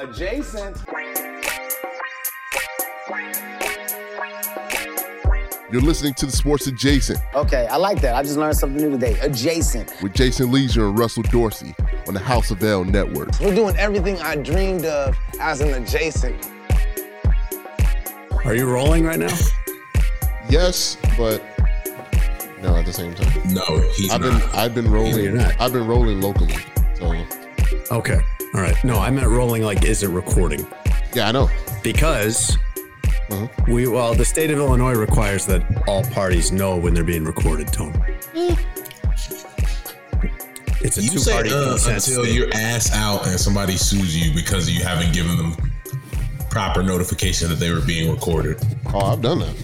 Adjacent. You're listening to the Sports Adjacent Okay, I like that. I just learned something new today. Adjacent. with Jason Lieser and Russell Dorsey on the House of L Network. We're doing everything I dreamed of as an adjacent. Are you rolling right now? Yes, but no at the same time. No, he's I've been. I've been rolling. you're not. I've been rolling locally. So Okay. All right. No, I meant rolling like is it recording? yeah, I know. Because Mm-hmm. we well, the state of Illinois requires that all parties know when they're being recorded, Tone. It's a You say two-party uh, consent until state. you're ass out and somebody sues you because you haven't given them proper notification that they were being recorded. Oh, I've done that.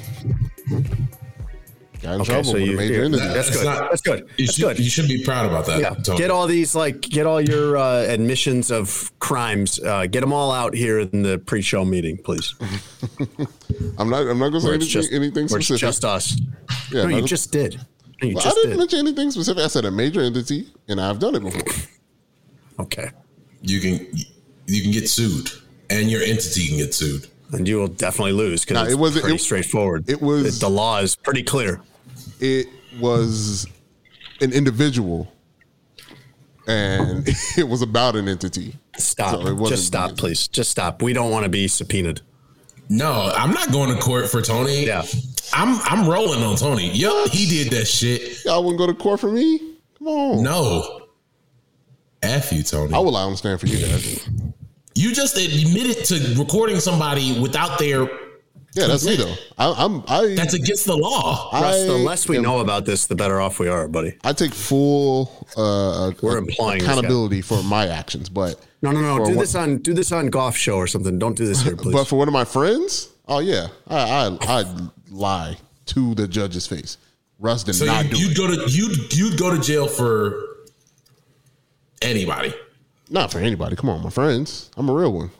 Got in Okay, trouble so with you- a major you- entity. That's It's good. That's good. You That's should, good. You should be proud about that. Yeah, Tony. get all these like get all your uh, admissions of crimes. Uh, get them all out here in the pre-show meeting, please. I'm not. I'm not gonna say anything, it's just anything where it's specific. just us. Yeah, no, you no, just did. No, you Well, I didn't did. mention anything specific. I said a major entity, and I've done it before. Okay, you can you can get sued, and your entity can get sued. and you will definitely lose because Nah, it wasn't- pretty it- straightforward. it was- the law is pretty clear. It was an individual, and it was about an entity. Stop. So it wasn't- just stop, please. Just stop. We don't want to be subpoenaed. No, I'm not going to court for Tony. Yeah. I'm I'm rolling on Tony. Yup, he did that shit. Y'all wouldn't go to court for me? Come on. No. F you, Tony. I will. I don't stand for you guys. You just admitted to recording somebody without their. Yeah, that's me though. I, I'm. I. That's against the law. I, Russ, the less we am- know about this, the better off we are, buddy. I take full uh, We're uh, implying accountability for my actions, but No, no, no. for Do what- this on do this on golf show or something. Don't do this here, please. But for one of my friends, oh yeah, I I I'd lie to the judge's face. Russ did So not you, do you'd it. go to you'd you'd go to jail for anybody. Not for anybody. Come on, my friends. I'm a real one.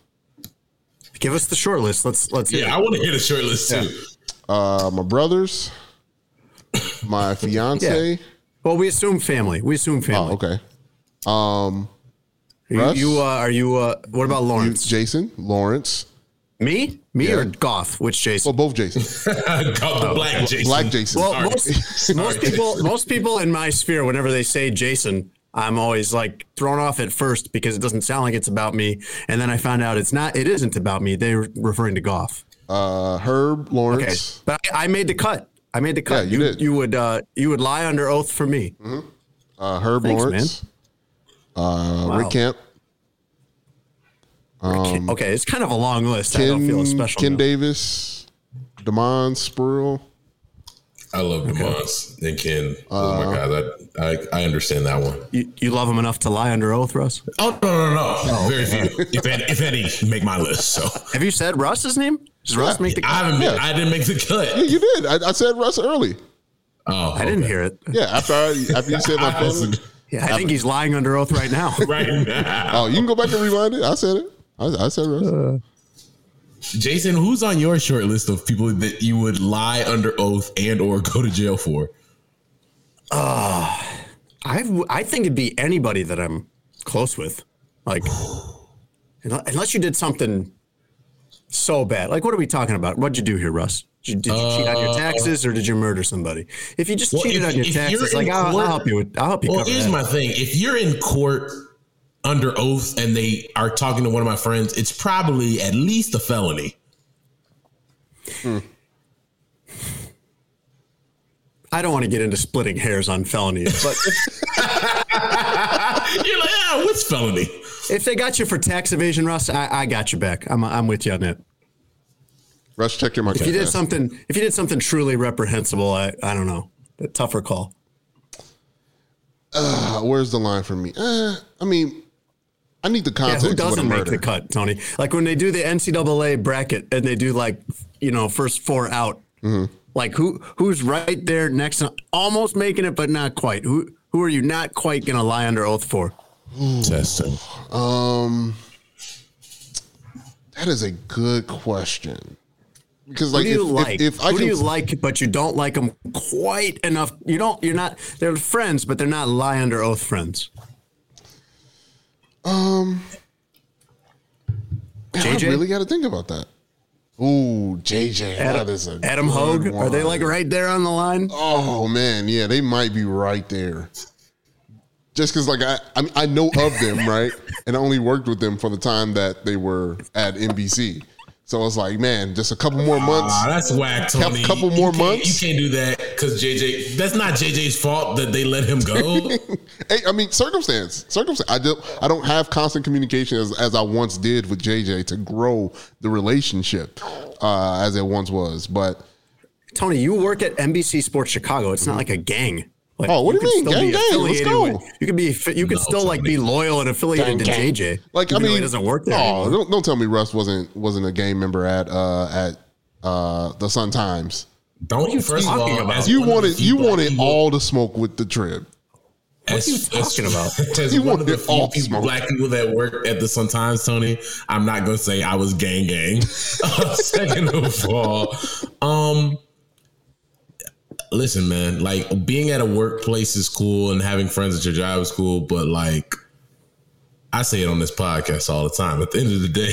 Give us the short list. Let's let's Yeah, it. I want to hear the short list too. Uh, my brothers, my fiance. Well, we assume family. We assume family. Oh, okay. Um, You, you uh, are you? Uh, what about you, Lawrence? Jason, Lawrence. Me? Me Yeah. or Goff? Which Jason? Well, both Jason. Called the black Jason. Black Jason. Well, Sorry. most, most people, most people in my sphere, whenever they say Jason, I'm always like thrown off at first because it doesn't sound like it's about me, and then I found out it's not. It isn't about me. They're referring to Goff. Uh, Herb, Okay, but I, I made the cut. I made the cut. Yeah, you did. You would uh, you would lie under oath for me. Uh, Herb Thanks, Lawrence. Uh, Wow. Rick Camp. Ken- okay, it's kind of a long list. I don't feel special. Ken note. Davis. Demond Spruill. I love Demons and Ken. Oh Uh, my god, that I, I understand that one. You, you love him enough to lie under oath, Russ? Oh no no no, very few. If any, if any, make my list. So Have you said Russ's name? Does Russ make the I haven't. Been, Yeah. I didn't make the Yeah, cut. you did. I, I said Russ early. Oh, I didn't hear it. Yeah, after I, after you said my I was- family. Yeah, I think he's lying under oath right now. right now. Oh, you can go back and rewind it. I said it. I, I said Russ. Jason, who's on your short list of people that you would lie under oath and or go to jail for? Uh, I I think it'd be anybody that I'm close with, like unless you did something so bad. Like, what are we talking about? What'd you do here, Russ? Did you, did you cheat on your uh, taxes or did you murder somebody? If you just Well, cheated if- on your taxes, like I'll, court- I'll help you. With, I'll help you. Well, here's that. my thing: if you're in court under oath and they are talking to one of my friends, it's probably at least a felony. I don't want to get into splitting hairs on felonies, but if, You're like, yeah, what's felony? if they got you for tax evasion, Russ, I, I got you back. I'm I'm with you on that. Russ, check your mic. If you did something, if you did something truly reprehensible, I I don't know, a tougher call. Uh, where's the line for me? Uh, I mean, I need the Yeah, context. who of what a doesn't make murder. the cut, Tony? Like when they do the NCAA bracket and they do like, you know, first four out. Mm-hmm. Like who who's right there next to almost making it, but not quite. Who who are you not quite gonna lie under oath for? Testing. Um, that is a good question. Because Who like, do you if, like? if, if I who can, do you like, but you don't like them quite enough? You don't. You're not. They're friends, but they're not lie under oath friends. Um, JJ? I really got to think about that. Ooh, JJ, Adam, that is a Adam Hoge. Are they like right there on the line? Oh man, yeah, they might be right there. Just because, like, I, I, mean, I know of them, right, and I only worked with them for the time that they were at NBC. So it's like, man, just a couple more months. Ah, that's whack, Cou- Tony. couple more can't- months? You can't do that because JJ. That's not JJ's fault that they let him go. Hey, I mean, circumstance, circumstance. I don't, I don't have constant communication as, as I once did with JJ to grow the relationship uh, as it once was. But Tony, you work at NBC Sports Chicago. It's not like a gang. Like, Oh, what do you could mean? still Gang, gang, let's affiliated go. with- you could be. You could No, still like be loyal and affiliated to Gang, gang. JJ. like, I mean, he doesn't work there. Oh, don't, don't tell me Russ wasn't wasn't a game member at uh, at uh, the Sun Times. Don't you first of talking all? about? as You one of the wanted you wanted people- all the smoke with the trib. As, are you as- talking about? As You one of the few all people, smoke. black people that work at the Sun Times, Tony, I'm not gonna say I was gang gang. Uh, Second of all, um, listen, man, like being at a workplace is cool and having friends at your job is cool, but like I say it on this podcast all the time. At the end of the day,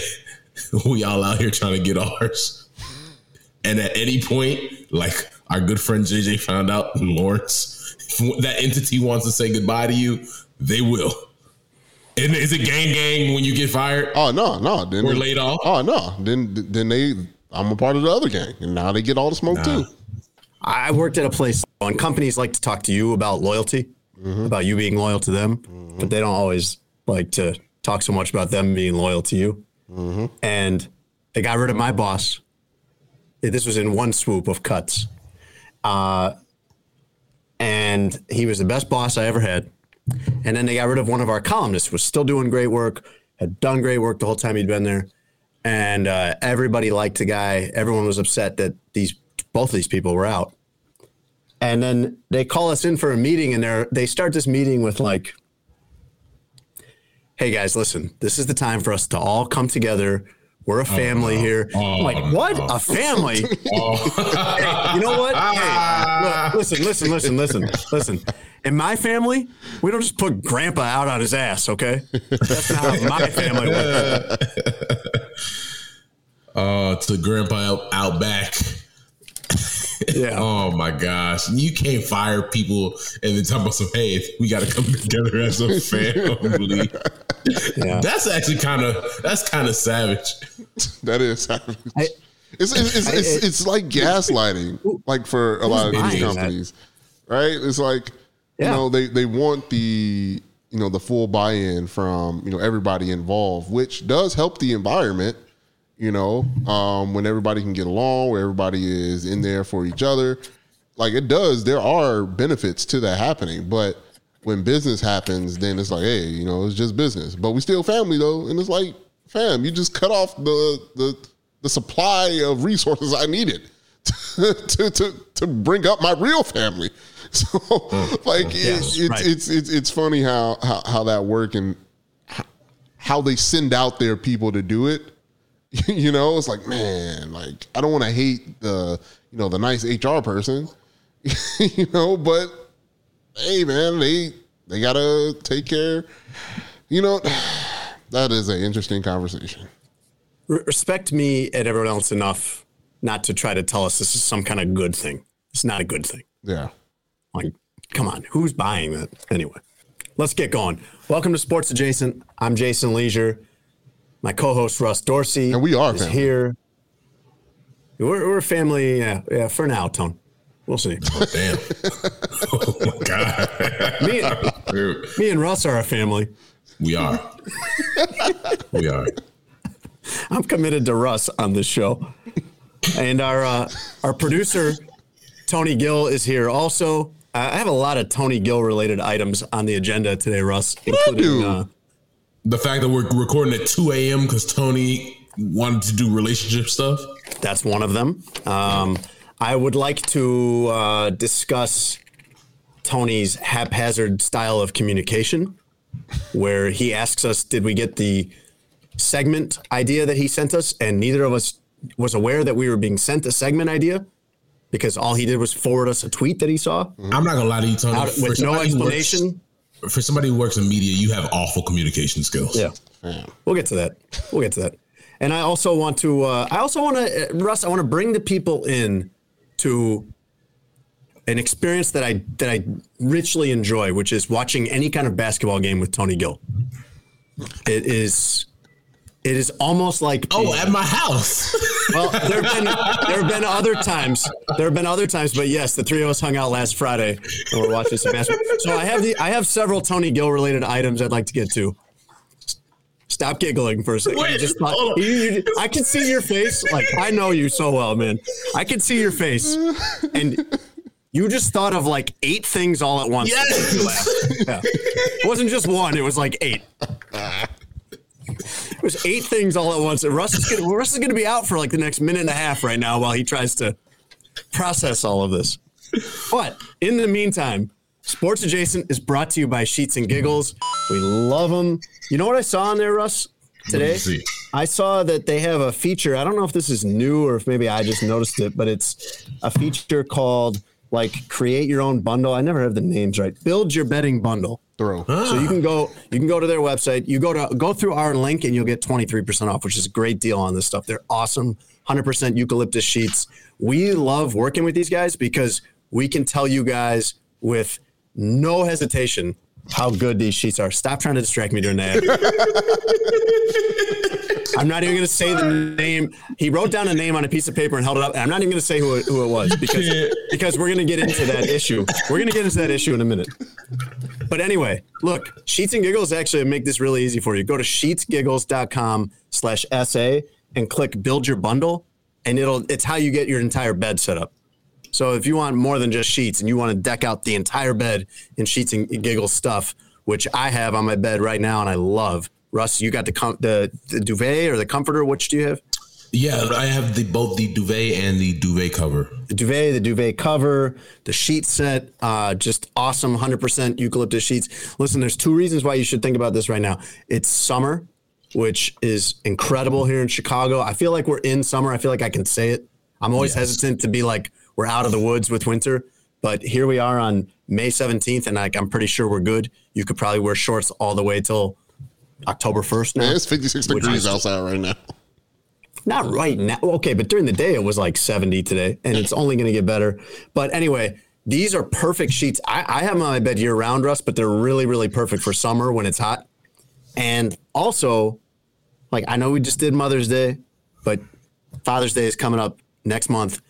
we all out here trying to get ours. And at any point, like our good friend JJ found out in Lawrence, if that entity wants to say goodbye to you, they will. And is it gang gang when you get fired? Oh no, no. Then they- laid off? Oh no. Then then they I'm a part of the other gang, and now they get all the smoke Nah. too. I worked at a place, and companies like to talk to you about loyalty, about you being loyal to them, but they don't always like to talk so much about them being loyal to you. And they got rid of my boss. This was in one swoop of cuts. Uh, and he was the best boss I ever had. And then they got rid of one of our columnists, was still doing great work, had done great work the whole time he'd been there. And uh, everybody liked the guy. Everyone was upset that these both of these people were out. And then they call us in for a meeting, and they they start this meeting with like, "Hey guys, listen, this is the time for us to all come together. We're a family here." I'm like, what? A family? Hey, you know what? Hey, look, listen, listen, listen, listen, listen. In my family, we don't just put grandpa out on his ass, okay? That's not how my family works. Uh, to grandpa out, out back. Yeah. Oh my gosh. You can't fire people and then talk about some, hey, we got to come together as a family. Yeah. That's actually kind of, that's kind of savage. That is savage. I- it's, it's, it's, it's, it's like gaslighting, like for a lot of these buying that? companies, right? It's like Yeah. you know they they want the you know the full buy-in from you know everybody involved, which does help the environment. You know, um, when everybody can get along, where everybody is in there for each other, like it does. There are benefits to that happening, but when business happens, then it's like, hey, you know, it's just business. But we still family though, and it's like, fam, you just cut off the the the supply of resources I needed to to to bring up my real family. So like it, it's, right. it's it's it's funny how how how that work and how they send out their people to do it. you know, it's like man, like I don't want to hate the you know the nice HR person, you know, but hey man, they they gotta take care. You know, that is an interesting conversation. Respect me and everyone else enough not to try to tell us this is some kind of good thing. It's not a good thing. Yeah. Like, come on, who's buying that? Anyway, let's get going. Welcome to Sports Adjacent. I'm Jason Lieser. My co-host Russ Dorsey And we are is family. here. We're, we're family, yeah, yeah, for now, Tone. We'll see. Oh, damn. oh my God. me, and, me and Russ are a family. we are. We are. I'm committed to Russ on this show. And our uh, our producer Tony Gill is here also. I have a lot of Tony Gill related items on the agenda today, Russ, including do? uh, The fact that we're recording at 2 a.m. because Tony wanted to do relationship stuff. That's one of them. Um, I would like to uh, discuss Tony's haphazard style of communication, where he asks us, "Did we get the segment idea that he sent us?" And neither of us was aware that we were being sent a segment idea because all he did was forward us a tweet that he saw I'm not gonna lie to you, Tony. out, with no explanation. For somebody who works in media, you have awful communication skills. Yeah. We'll get to that. We'll get to that. And I also want to, uh, I also want to, uh, Russ, I want to bring the people in to an experience that I, that I richly enjoy, which is watching any kind of basketball game with Tony Gill. It is, it is almost like, Oh, at my house. well, there have been, there have been other times, there have been other times, but yes, the three of us hung out last Friday and we're watching some basketball. So I have the, I have several Tony Gill related items I'd like to get to. Stop giggling for a second. You Wait, just thought- you- you- I can see your face. Like I know you so well, man. I can see your face, and you just thought of like eight things all at once. Yes. Yeah. It wasn't just one. It was like eight. It was eight things all at once. And Russ is gonna Russ is gonna be out for like the next minute and a half right now while he tries to process all of this. But in the meantime, Sports Adjacent is brought to you by Sheets and Giggles. We love them. You know what I saw on there, Russ? Today. I saw that they have a feature. I don't know if this is new or if maybe I just noticed it, but it's a feature called like create your own bundle. I never have the names right. Build your betting bundle. Throw. Ah. So you can go you can go to their website. You go to go through our link and you'll get 23% off, which is a great deal on this stuff. They're awesome. 100% eucalyptus sheets. We love working with these guys because we can tell you guys with no hesitation how good these sheets are. Stop trying to distract me during that. I'm not even going to say the name. He wrote down a name on a piece of paper and held it up. And I'm not even going to say who it, who it was because because we're going to get into that issue. We're going to get into that issue in a minute. But anyway, look, Sheets and Giggles actually make this really easy for you. Go to sheetsgiggles.com slash SA and click build your bundle. And it'll it's how you get your entire bed set up. So if you want more than just sheets and you want to deck out the entire bed in sheets and giggles stuff, which I have on my bed right now and I love. Russ, you got the com- the, the duvet or the comforter? Which do you have? Yeah, I have the both the duvet and the duvet cover. the duvet, the duvet cover, the sheet set, uh, just awesome 100% eucalyptus sheets. Listen, there's two reasons why you should think about this right now. It's summer, which is incredible here in Chicago. I feel like we're in summer. I feel like I can say it. I'm always hesitant to be like we're out of the woods with winter, but here we are on May 17th, and like I'm pretty sure we're good. You could probably wear shorts all the way till October 1st now. Man, it's 56 degrees is- outside right now. Not right now. Okay, but during the day it was like 70 today, and it's only going to get better. But anyway, these are perfect sheets. I, I have them on my bed year round, Russ, but they're really, really perfect for summer when it's hot. And also, like I know we just did Mother's Day, but Father's Day is coming up next month.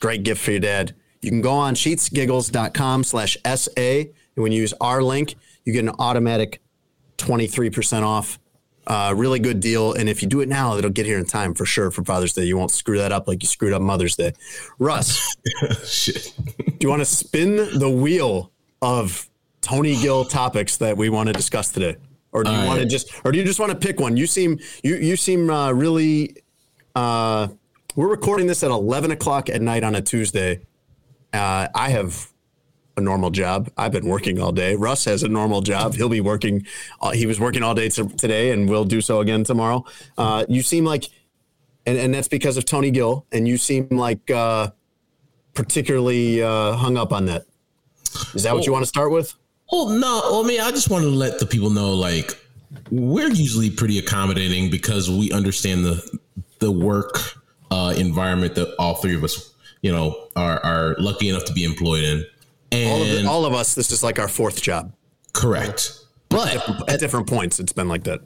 Great gift for your dad. You can go on sheetsgiggles.com slash SA. And when you use our link, you get an automatic 23% off. Uh, really good deal. And if you do it now, it'll get here in time for sure for Father's Day. You won't screw that up like you screwed up Mother's Day. Russ, do you want to spin the wheel of Tony Gill topics that we want to discuss today? Or do you All want to just, or do you just want to pick one? You seem, you, you seem uh, really, uh, we're recording this at 11 o'clock at night on a Tuesday. Uh, I have a normal job. I've been working all day. Russ has a normal job. He'll be working. Uh, he was working all day today, and will do so again tomorrow. Uh, you seem like, and, and that's because of Tony Gill. And you seem like uh, particularly uh, hung up on that. Is that what you want to start with? Well, no. Well, I mean, I just want to let the people know, like, we're usually pretty accommodating because we understand the the work uh, environment that all three of us, you know, are are lucky enough to be employed in. And All of, the, all of us. This is like our fourth job. correct, but At different points, it's been like that.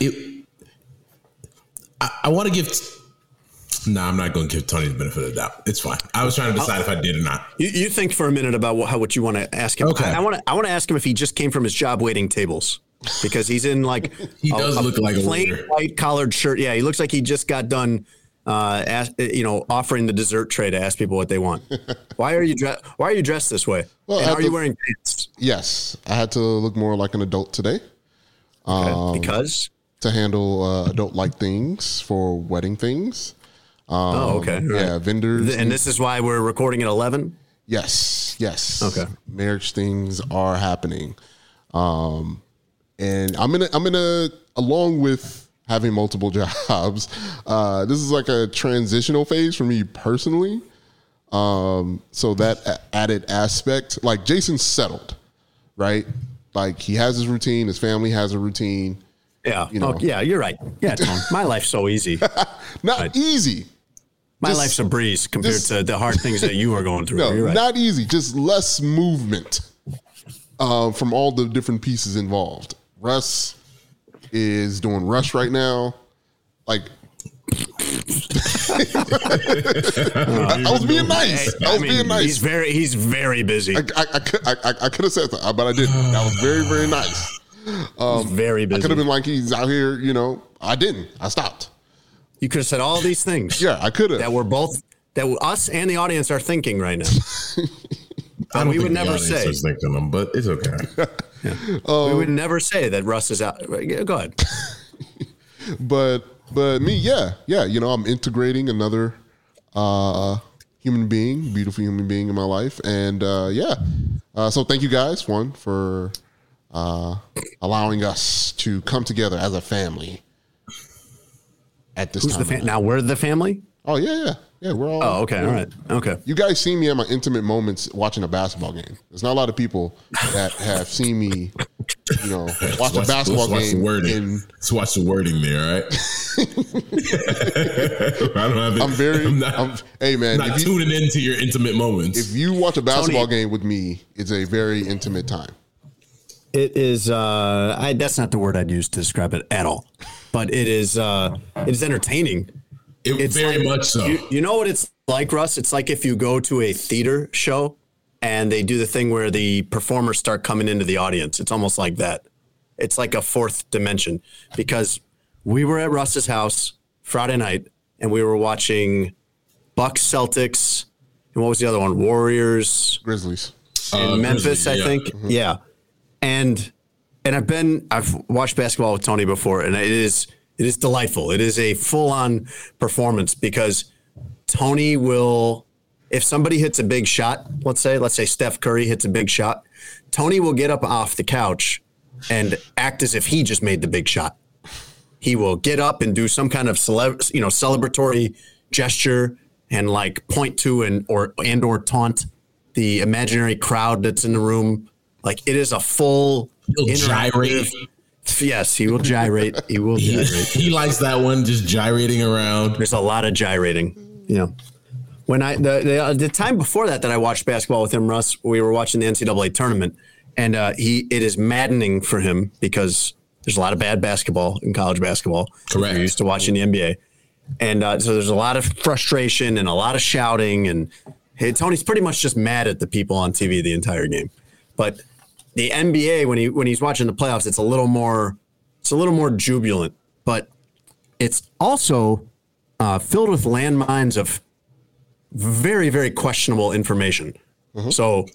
it, I, I want to give. No, nah, I'm not going to give Tony the benefit of the doubt. It's fine. I was trying to decide if I did or not. You, you think for a minute about what, how what you want to ask him. Okay. I, want to I want to ask him if he just came from his job waiting tables because he's in like He does look like a plain white collared shirt. Yeah, he looks like he just got done. Uh, ask, you know, offering the dessert tray to ask people what they want. why are you dressed? Why are you dressed this way? Well, and are have you wearing pants? Yes, I had to look more like an adult today. Okay, because to handle uh, adult like things for wedding things. oh, okay, all Yeah, right. vendors. And this is why we're recording at eleven. Yes, yes. Okay. Marriage things are happening. Um and I'm gonna I'm gonna along with having multiple jobs, uh this is like a transitional phase for me personally. Um so that a- added aspect, like Jason's settled, right? Like he has his routine, his family has a routine. Yeah, You know. oh, yeah, you're right. Yeah, Tone. my life's so easy. Not Right. easy. My Just- life's a breeze compared just- to the hard things that you are going through. No, you're right. not easy. Just less movement uh, from all the different pieces involved. Russ is doing Rush right now. Like, I, I was being nice. I was being nice. He's nice. very he's very busy. I, I, I could I, I- I could have said that, but I didn't. That was very very nice. he's um, very I could have been like he's out here. You know, I didn't. I stopped. you could have said all these things. Yeah, I could have. that we're both that us and the audience are thinking right now. I don't we would the never say. is thinking them, but it's okay. we would never say that Russ is out. Go ahead. but but me, yeah, yeah. You know, I'm integrating another uh, human being, beautiful human being in my life, and uh, yeah. Uh, so thank you guys, one for uh, allowing us to come together as a family at this Who's time. the fam- now? We're the family. oh yeah, yeah, yeah. We're all. Oh, okay, all right, okay. You guys see me at my intimate moments watching a basketball game. There's not a lot of people that have seen me, you know, watch a Let's- basketball let's watch game the wording. in Let's watch the wording there, all right? I don't have it. I'm very. I'm not, I'm, hey man, not if you, tuning into your intimate moments. if you watch a basketball Tony- game with me, it's a very intimate time. It is. Uh, I, that's not the word I'd use to describe it at all. But it is. Uh, it is entertaining. It, It's very like- much so. You, you know what it's like, Russ? It's like if you go to a theater show and they do the thing where the performers start coming into the audience. It's almost like that. It's like a fourth dimension because we were at Russ's house Friday night and we were watching Bucks Celtics and what was the other one? Warriors Grizzlies. in Uh, Memphis, Grizzlies, I yeah. think. Yeah. And and I've been I've watched basketball with Tony before and it is it is delightful. It is a full-on performance because Tony will if somebody hits a big shot, let's say let's say Steph Curry hits a big shot, Tony will get up off the couch and act as if he just made the big shot. He will get up and do some kind of cele- you know celebratory gesture and like point to and or and or taunt the imaginary crowd that's in the room. Like it is a full He'll interactive- gyrate. Yes, he will gyrate. He will He, gyrate. he likes that one, just gyrating around. There's a lot of gyrating. You know, when I the the, uh, the time before that that I watched basketball with him, Russ, we were watching the NCAA tournament, and uh, he it is maddening for him because there's a lot of bad basketball in college basketball. Correct. You're used to watching the NBA, and uh, so there's a lot of frustration and a lot of shouting, and hey, Tony's pretty much just mad at the people on TV the entire game. But the NBA when he when he's watching the playoffs, it's a little more it's a little more jubilant, but it's also uh, filled with landmines of very very questionable information. So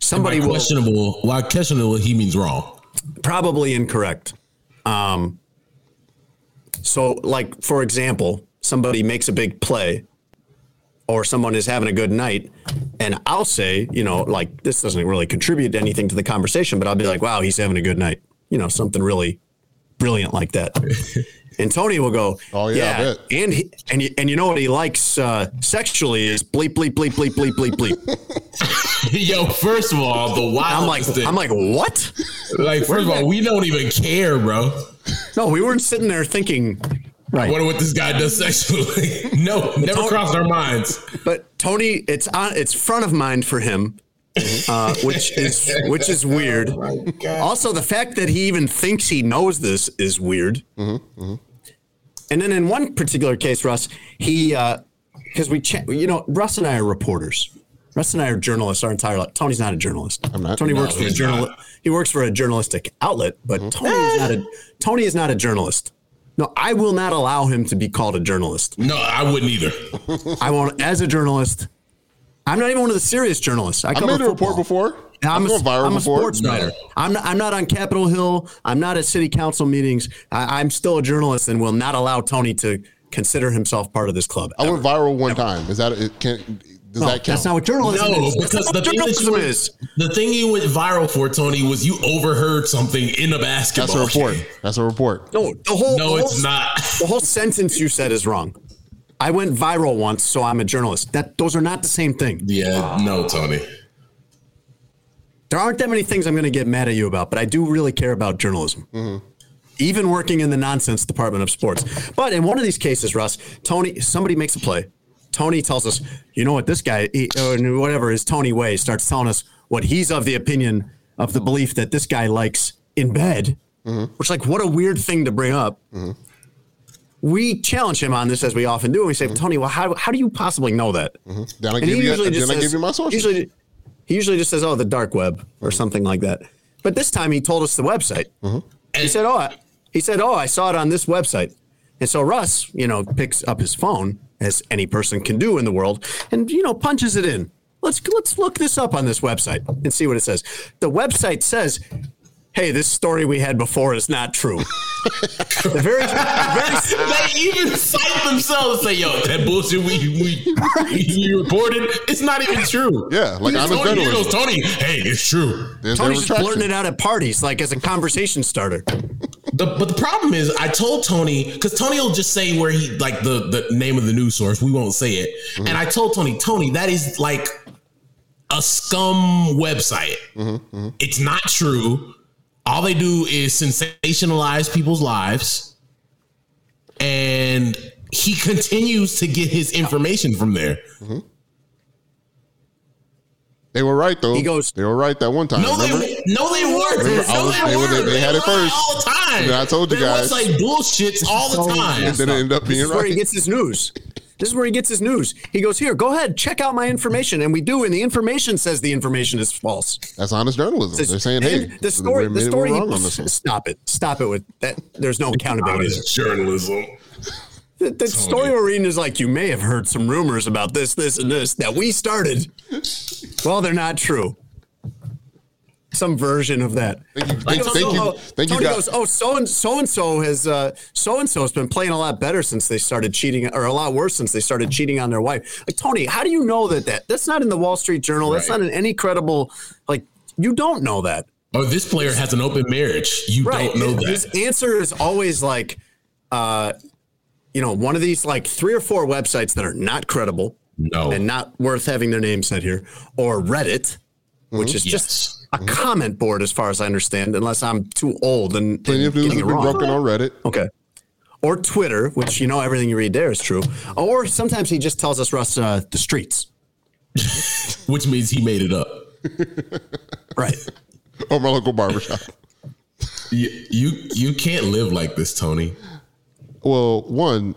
somebody By will questionable. Why questionable? He means wrong. probably incorrect. Um, so, like for example, somebody makes a big play, or someone is having a good night, and I'll say, you know, like this doesn't really contribute to anything to the conversation, but I'll be like, wow, he's having a good night. You know, something really brilliant like that. And Tony will go, Oh, yeah, I bet. and he, and you, and you know what he likes uh, sexually is bleep bleep bleep bleep bleep bleep bleep. Yo, first of all, the wild. I'm like, I'm like, what? like, first of all, we don't even care, bro. No, we weren't sitting there thinking. I wonder what this guy does sexually. no, never Tony- crossed our minds. But Tony, it's on, it's front of mind for him, uh, which is which is weird. Oh also, the fact that he even thinks he knows this is weird. Mm-hmm, mm-hmm. And then in one particular case, Russ, he uh, because we, cha- you know, Russ and I are reporters. Russ and I are journalists our entire life. Tony's not a journalist. I'm not. Tony No, works for a he's journal. not. He works for a journalistic outlet, but mm-hmm. Tony is not a Tony is not a journalist. No, I will not allow him to be called a journalist. No, I wouldn't either. I won't, as a journalist, I'm not even one of the serious journalists. I, I cover made a football. report before. I've I'm a, gone viral I'm a before. sports writer. I'm not, I'm not on Capitol Hill. I'm not at city council meetings. I, I'm still a journalist and will not allow Tony to consider himself part of this club. I went viral one time. Is that it? Can does No, that count? that's not what journalism No, is. because the thing, that you journalism went, is. the thing you went viral for, Tony, was you overheard something in a basketball. That's a report. game. That's a report. No, the whole No, the it's whole- not. The whole sentence you said is wrong. I went viral once, so I'm a journalist. That those are not the same thing. Yeah, no, Tony. There aren't that many things I'm going to get mad at you about, but I do really care about journalism. Mm-hmm. Even working in the nonsense department of sports. But in one of these cases, Russ, Tony, somebody makes a play. Tony tells us, you know what, this guy, he, or whatever his Tony way, starts telling us what he's of the opinion of the belief that this guy likes in bed, mm-hmm. which, like, what a weird thing to bring up. Mm-hmm. We challenge him on this as we often do. And we say, mm-hmm. Tony, well, how, how do you possibly know that? Then I And give he you. usually Then I says- give you my. Usually, he usually just says, "Oh, the dark web" or something like that. But this time, he told us the website. He said, "Oh, I, he said, oh, I saw it on this website." And so Russ, you know, picks up his phone as any person can do in the world, and you know, punches it in. Let's let's look this up on this website and see what it says. The website says. Hey, this story we had before is not true. the very, very They even cite themselves and say, yo, that bullshit we we, we reported, it's not even true. Yeah, like I'm a Tony, here journalist. goes Tony, hey, it's true. There's Tony's just blurting it out at parties, like as a conversation starter. The, but the problem is, I told Tony because Tony will just say where he like the the name of the news source. We won't say it. Mm-hmm. And I told Tony, Tony, that is like a scum website. Mm-hmm, It's not true. All they do is sensationalize people's lives, and he continues to get his information from there. They were right though. He goes- They were right that one time. No, remember? they no, they weren't. Remember, no, was- they, they were- weren't. they- they had it first. all the time. Yeah, I told you Their guys. like bullshits all the time. It didn't end up This being is where he gets his news. This is where he gets his news. He goes, Here, go ahead, check out my information. And we do, and the information says the information is false. That's honest journalism. They're saying, "Hey, the story, we the story, we're he- wrong on this one." stop it. Stop it with that. There's no accountability. there. Honest journalism. The, the story we're is like, you may have heard some rumors about this, this, and this that we started. Well, they're not true. Some version of that. Thank you, thank, goes, thank you, oh, thank you, Tony guys. goes, oh, so and so and so has uh, so and so has been playing a lot better since they started cheating, or a lot worse since they started cheating on their wife. Like Tony, how do you know that? That that's not in the Wall Street Journal. That's not in any credible. Like you don't know that. Oh, this player has an open marriage. You don't know that. His answer is always like, uh, you know, one of these like three or four websites that are not credible No. and not worth having their name said here, or Reddit, which is Yes. just a comment board as far as I understand, unless I'm too old and, Plenty and of news has getting been it wrong. broken on Reddit. Okay. Or Twitter, which you know everything you read there is true. Or sometimes he just tells us Russ uh, the streets. Which means he made it up. Right. Or my local barbershop. You, you you can't live like this, Tony. Well, one,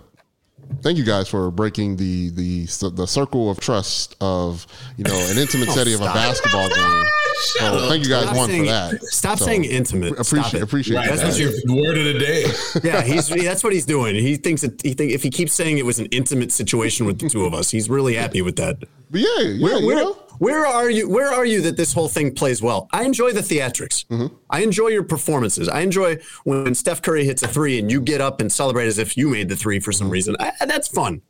thank you guys for breaking the the the circle of trust of you know an intimate oh, setting of a basketball game. So thank you guys Stop one for saying- that. Stop So, saying intimate. Stop Appreciate it. appreciate Right, that. that's your word of the day. Yeah, he's that's what he's doing. He thinks that he think if he keeps saying it was an intimate situation with the two of us, he's really happy with that. But yeah, yeah, Where, you where, know. Where are you? Where are you that this whole thing plays well? I enjoy the theatrics. Mm-hmm. I enjoy your performances. I enjoy when Steph Curry hits a three and you get up and celebrate as if you made the three for some Mm-hmm. reason. I, that's fun.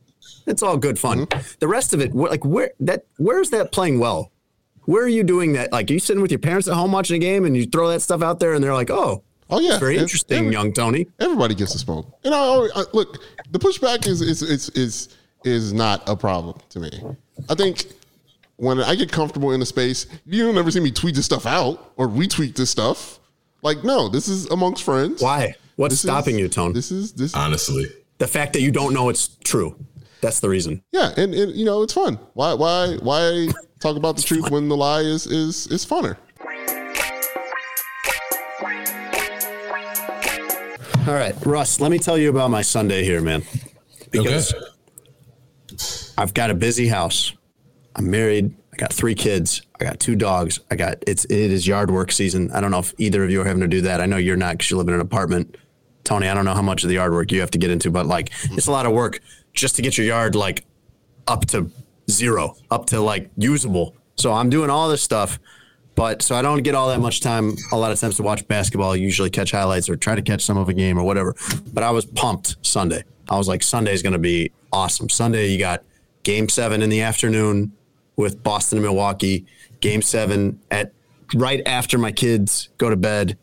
It's all good fun. The rest of it, like where that, where's that playing well? Where are you doing that? Like, are you sitting with your parents at home watching a game and you throw that stuff out there and they're like, oh, Oh yeah, it's very interesting, every- young Tony. Everybody gets the smoke, and I, I look. The pushback is is is is is not a problem to me. I think when I get comfortable in a space, you don't ever see me tweet this stuff out or retweet this stuff. Like, no, this is amongst friends. Why? What's This stopping is- you, Tone? This is this. Honestly. the fact that you don't know it's true. That's the reason. Yeah, and, and you know it's fun. Why why why talk about the truth when the lie is is is funner? All right, Russ, let me tell you about my Sunday here, man. Because Okay. I've got a busy house. I'm married. I got three kids. I got two dogs. I got it's it is yard work season. I don't know if either of you are having to do that. I know you're not because you live in an apartment. Tony, I don't know how much of the yard work you have to get into, but like it's a lot of work just to get your yard like up to zero, up to like usable. So I'm doing all this stuff. But so I don't get all that much time. A lot of times to watch basketball, I usually catch highlights or try to catch some of a game or whatever. But I was pumped Sunday. I was like, Sunday's going to be awesome. Sunday, you got Game Seven in the afternoon with Boston and Milwaukee. Game Seven at right after my kids go to bed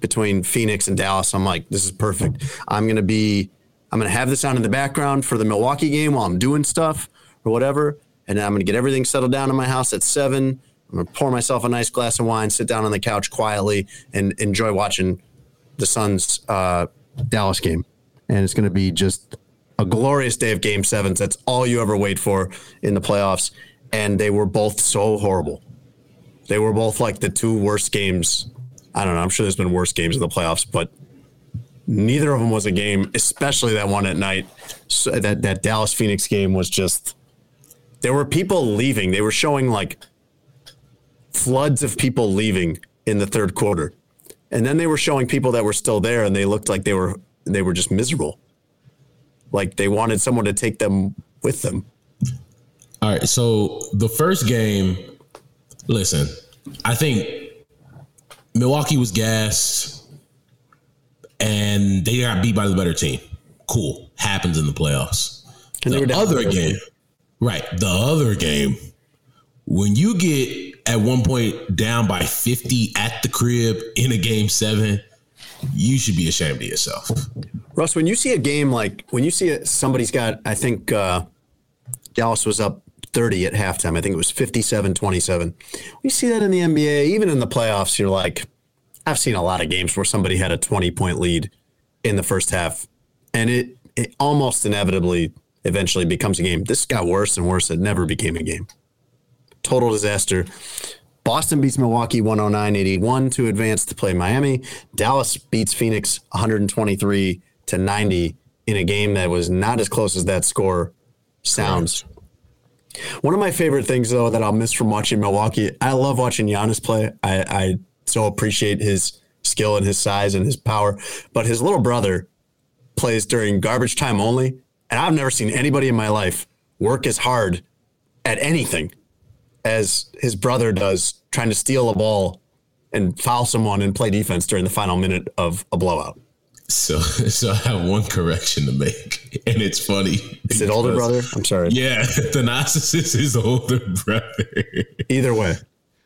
between Phoenix and Dallas. I'm like, this is perfect. I'm going to be, I'm going to have this on in the background for the Milwaukee game while I'm doing stuff or whatever. And then I'm going to get everything settled down in my house at seven. I'm going to pour myself a nice glass of wine, sit down on the couch quietly, and enjoy watching the Suns uh, Dallas game. And it's going to be just a glorious day of game sevens. That's all you ever wait for in the playoffs. And they were both so horrible. They were both like the two worst games I don't know. I'm sure there's been worse games in the playoffs, but neither of them was a game, especially that one at night. So that that Dallas Phoenix game was just. There were people leaving. They were showing like floods of people leaving in the third quarter, and then they were showing people that were still there, and they looked like they were they were just miserable. Like they wanted someone to take them with them. All right. So the first game, listen, I think Milwaukee was gassed and they got beat by the better team. Cool. Happens in the playoffs. And they were The other game, right? The other game, when you get at one point down by 50 at the crib in a game seven, you should be ashamed of yourself. Russ, when you see a game like when you see it, somebody's got, I think uh, Dallas was up 30 at halftime. I think it was 57 27. We see that in the NBA, even in the playoffs. You're like, I've seen a lot of games where somebody had a 20 point lead in the first half, and it, it almost inevitably eventually becomes a game. This got worse and worse. It never became a game. Total disaster. Boston beats Milwaukee 109 81 to advance to play Miami. Dallas beats Phoenix 123 to 90 in a game that was not as close as that score sounds. One of my favorite things, though, that I'll miss from watching Milwaukee, I love watching Giannis play. I, I so appreciate his skill and his size and his power. But his little brother plays during garbage time only. And I've never seen anybody in my life work as hard at anything as his brother does trying to steal a ball and foul someone and play defense during the final minute of a blowout. So, so I have one correction to make, and it's funny. Is it older brother? I'm sorry. Yeah, Thanasis is his older brother. Either way.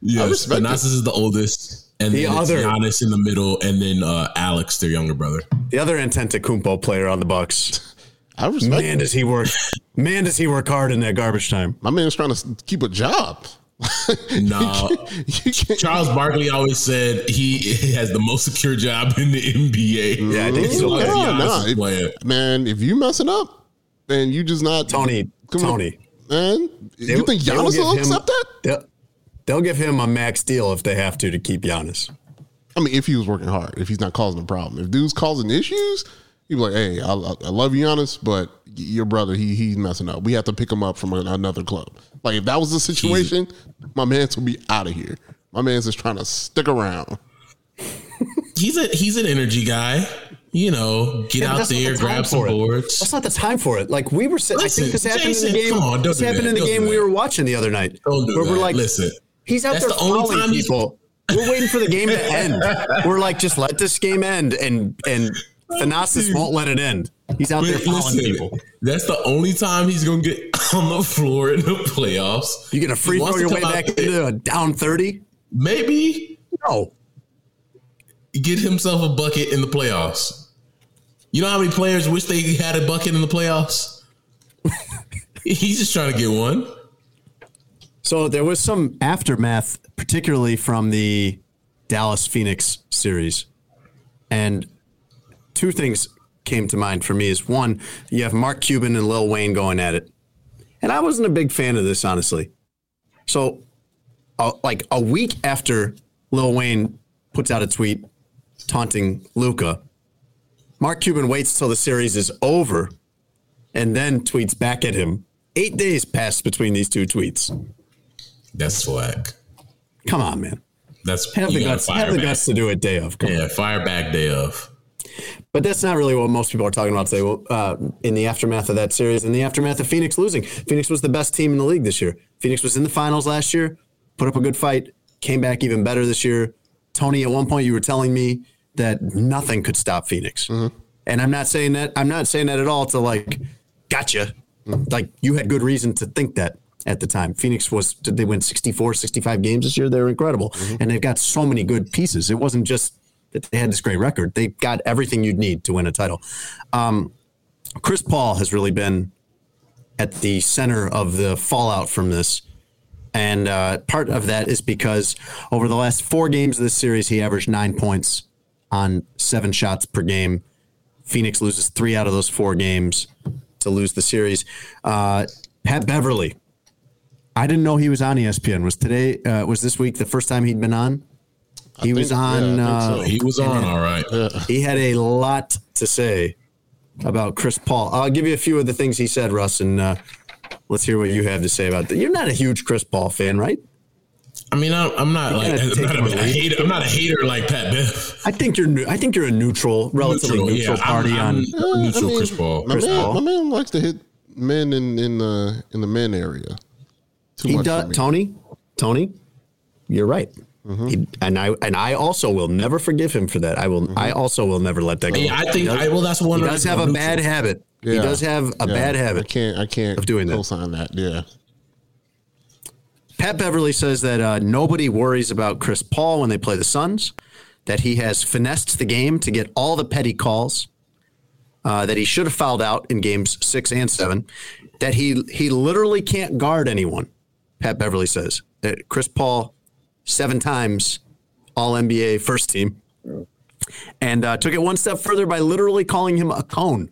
Yes, respect it. Thanasis is the oldest, and The then other- it's Giannis in the middle, and then uh, Alex, their younger brother. The other Antetokounmpo player on the Bucks. I respect Man, does he work? Man, does he work hard in that garbage time? My man's trying to keep a job. No, You can't- Charles Barkley always said he has the most secure job in the NBA. Yeah, I think he's As long Nah, Giannis nah, is if- man, if you messing up then you just not Tony, come on, Tony. man, you They'll- think they'll Giannis will him- accept that? They'll, they'll give him a max deal if they have to to keep Giannis. I mean, if he was working hard, if he's not causing a problem, if dude's causing issues, he'd be like, "Hey, I, I love you, Giannis, but your brother, he he's messing up. We have to pick him up from another club." Like if that was the situation, my man's would be out of here. My man's just trying to stick around. He's a he's an energy guy. You know, get Yeah, out there, the grab some boards. That's not the time for it. Like we were saying, I think this happened Jason, in the game. on, this happened that. in the Don't game we were watching the other night. Don't do where we're like, Listen, he's out that's there the only time people. We're waiting for the game to end. We're like, just let this game end, and and Thanasis won't let it end. He's out there fouling listen, people. that's the only time he's gonna get on the floor in the playoffs. You gonna free He wants throw your to way back into a down thirty? Maybe No. get himself a bucket in the playoffs. You know how many players wish they had a bucket in the playoffs? He's just trying to get one. So there was some aftermath, particularly from the Dallas Phoenix series. And two things came to mind for me is one, you have Mark Cuban and Lil Wayne going at it. And I wasn't a big fan of this, honestly. So, uh, like a week after Lil Wayne puts out a tweet taunting Luka, Mark Cuban waits till the series is over and then tweets back at him. Eight days passed between these two tweets. That's whack. Come on, man. That's Have the guts. Have the guts to do it day of. Come on. Yeah, fire back day of. But that's not really what most people are talking about today. Well, uh, in the aftermath of that series, in the aftermath of Phoenix losing, Phoenix was the best team in the league this year. Phoenix was in the finals last year, put up a good fight, came back even better this year. Tony, at one point you were telling me that nothing could stop Phoenix. And I'm not saying that I'm not saying that at all to like gotcha. Like you had good reason to think that at the time. Phoenix was they win 64, 65 games this year? They're incredible. And they've got so many good pieces. It wasn't just that they had this great record. They got everything you'd need to win a title. Um, Chris Paul has really been at the center of the fallout from this. And uh, part of that is because over the last four games of this series, he averaged nine points on seven shots per game. Phoenix loses three out of those four games to lose the series. Uh, Pat Beverley, I didn't know he was on ESPN. Was today? Uh, was this week the first time he'd been on? He was on. yeah, uh, so. He was on all right. he had a lot to say about Chris Paul. I'll give you a few of the things he said, Russ, and uh, let's hear what you have to say about that. You're not a huge Chris Paul fan, right? I mean, I'm, I'm not like I'm not, him or a, hater, I'm not a hater like Pat Bev. I think you're. I think you're a neutral, relatively neutral, yeah, party I'm, on. I'm neutral. Chris Paul. My Chris man, Paul. my man likes to hit men in in the in the men area. Too He much does. Tony. Tony, you're right. Mm-hmm. He, and I and I also will never forgive him for that. I will. I also will never let that go. Yeah, I think I, well, that's one. he does have a neutral. bad habit. He does have a Yeah, bad I habit. can't. I can't of doing that. Co-sign that. Yeah. Pat Beverley says that uh, nobody worries about Chris Paul when they play the Suns, that he has finessed the game to get all the petty calls, uh, that he should have fouled out in games six and seven, that he he literally can't guard anyone. Pat Beverley says that Chris Paul seven times All NBA first team, and uh, took it one step further by literally calling him a cone.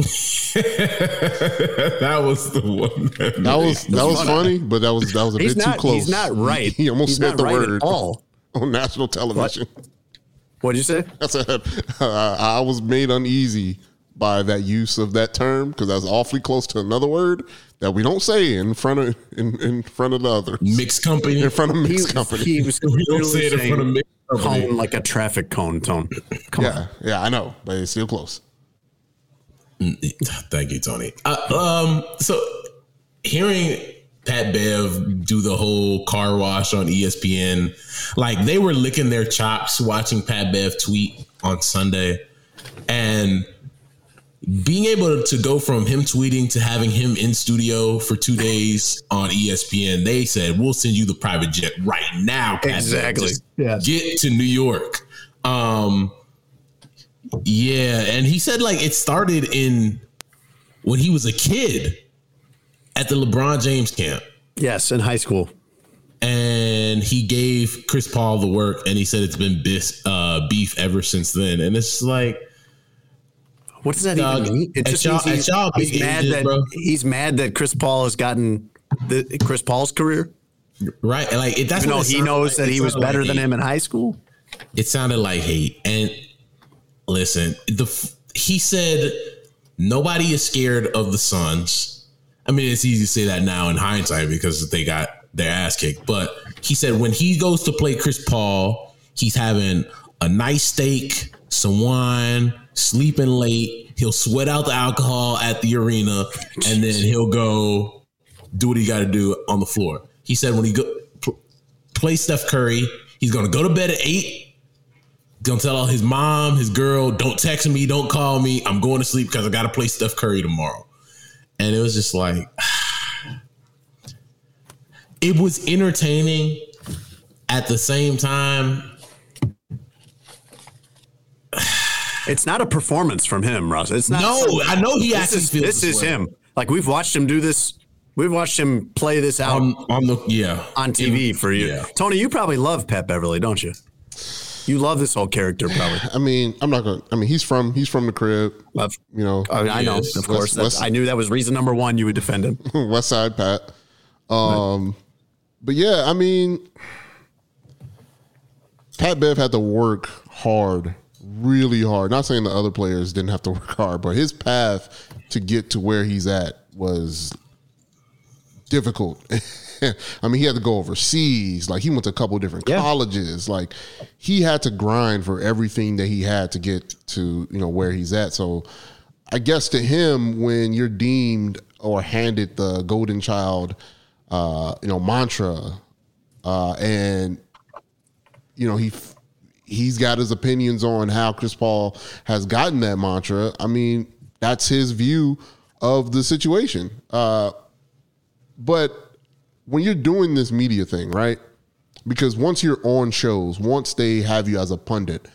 that was the one. That was that was funny, but that was that was a He's bit not. too close. He's not right. He, almost He's said the right at word all. on national television. What did you say? I said uh, I was made uneasy by that use of that term because that's awfully close to another word that we don't say in front of in, in front of the other mixed company. in front of He, mixed company. he was We don't say it in front of mixed company. cone like a traffic cone tone. Come on. yeah, yeah, I know, but it's still close. Thank you, Tony. Uh, um, so hearing Pat Bev do the whole car wash on ESPN, like they were licking their chops watching Pat Bev tweet on Sunday, and being able to go from him tweeting to having him in studio for two days on ESPN, they said we'll send you the private jet right now. Pat Exactly. Just Yeah. Get to New York. Um, yeah, and he said like it started in when he was a kid at the LeBron James camp. Yes, in high school. And he gave Chris Paul the work, and he said it's been bis, uh, beef ever since then. And it's like, What does that Dog, even mean? It just y'all- means he's, he's mad ages, that bro. he's mad that Chris Paul has gotten the Chris Paul's career, right? Like, it, that's even though he knows like. that he was better like than hate. him in high school. It sounded like hate. And listen, the he said nobody is scared of the Suns. I mean, it's easy to say that now in hindsight because they got their ass kicked. But he said when he goes to play Chris Paul, he's having a nice steak, some wine, sleeping late. He'll sweat out the alcohol at the arena, and then he'll go do what he got to do on the floor. He said when he go pl- play Steph Curry, he's gonna go to bed at eight. Gonna tell all his mom, his girl, don't text me, don't call me. I'm going to sleep because I got to play Steph Curry tomorrow. And it was just like, it was entertaining. At the same time, It's not a performance from him, Russ. It's not. no, I know he this is feels this is way. him. Like we've watched him do this. We've watched him play this out on, on the yeah on TV for you. Yeah. Tony, you probably love Pat Beverley, don't you? You love this whole character, probably. I mean, I'm not gonna. I mean, he's from he's from the crib. Love. You know, I, mean, I know, Yes. of course. Let's- I knew that was reason number one. You would defend him. West Side Pat. Um, but yeah, I mean, Pat Bev had to work hard, really hard. Not saying the other players didn't have to work hard, but his path to get to where he's at was difficult. I mean, he had to go overseas. Like he went to a couple of different Yeah. colleges. Like he had to grind for everything that he had to get to, you know, where he's at. So I guess to him, when you're deemed or handed the golden child, uh, you know, mantra, uh, and you know, he he's got his opinions on how Chris Paul has gotten that mantra. I mean, that's his view of the situation. Uh, but when you're doing this media thing, right? Because once you're on shows, once they have you as a pundit,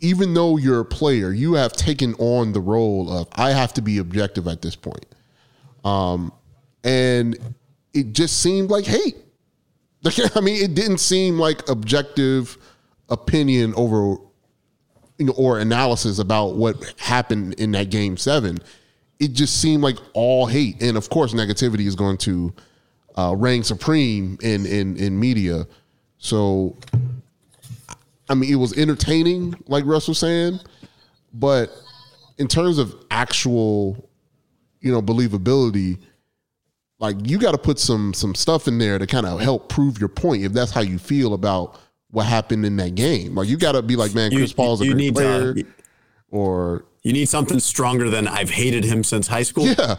even though you're a player, you have taken on the role of I have to be objective at this point. Um, and it just seemed like hate. I mean, it didn't seem like objective opinion over you know or analysis about what happened in that game seven. It just seemed like all hate, and of course, negativity is going to uh, reign supreme in in in media. So, I mean, it was entertaining, like Russ was saying, but in terms of actual, you know, believability, like you got to put some some stuff in there to kind of help prove your point if that's how you feel about what happened in that game. Like you got to be like, man, Chris you, Paul's a great player, to, or you need something stronger than I've hated him since high school. Yeah,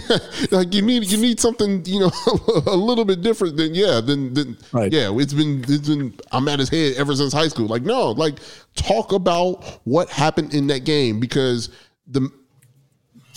like you need you need something you know a little bit different than yeah than, than right. yeah it's been it's been I'm at his head ever since high school. Like no, like talk about what happened in that game because the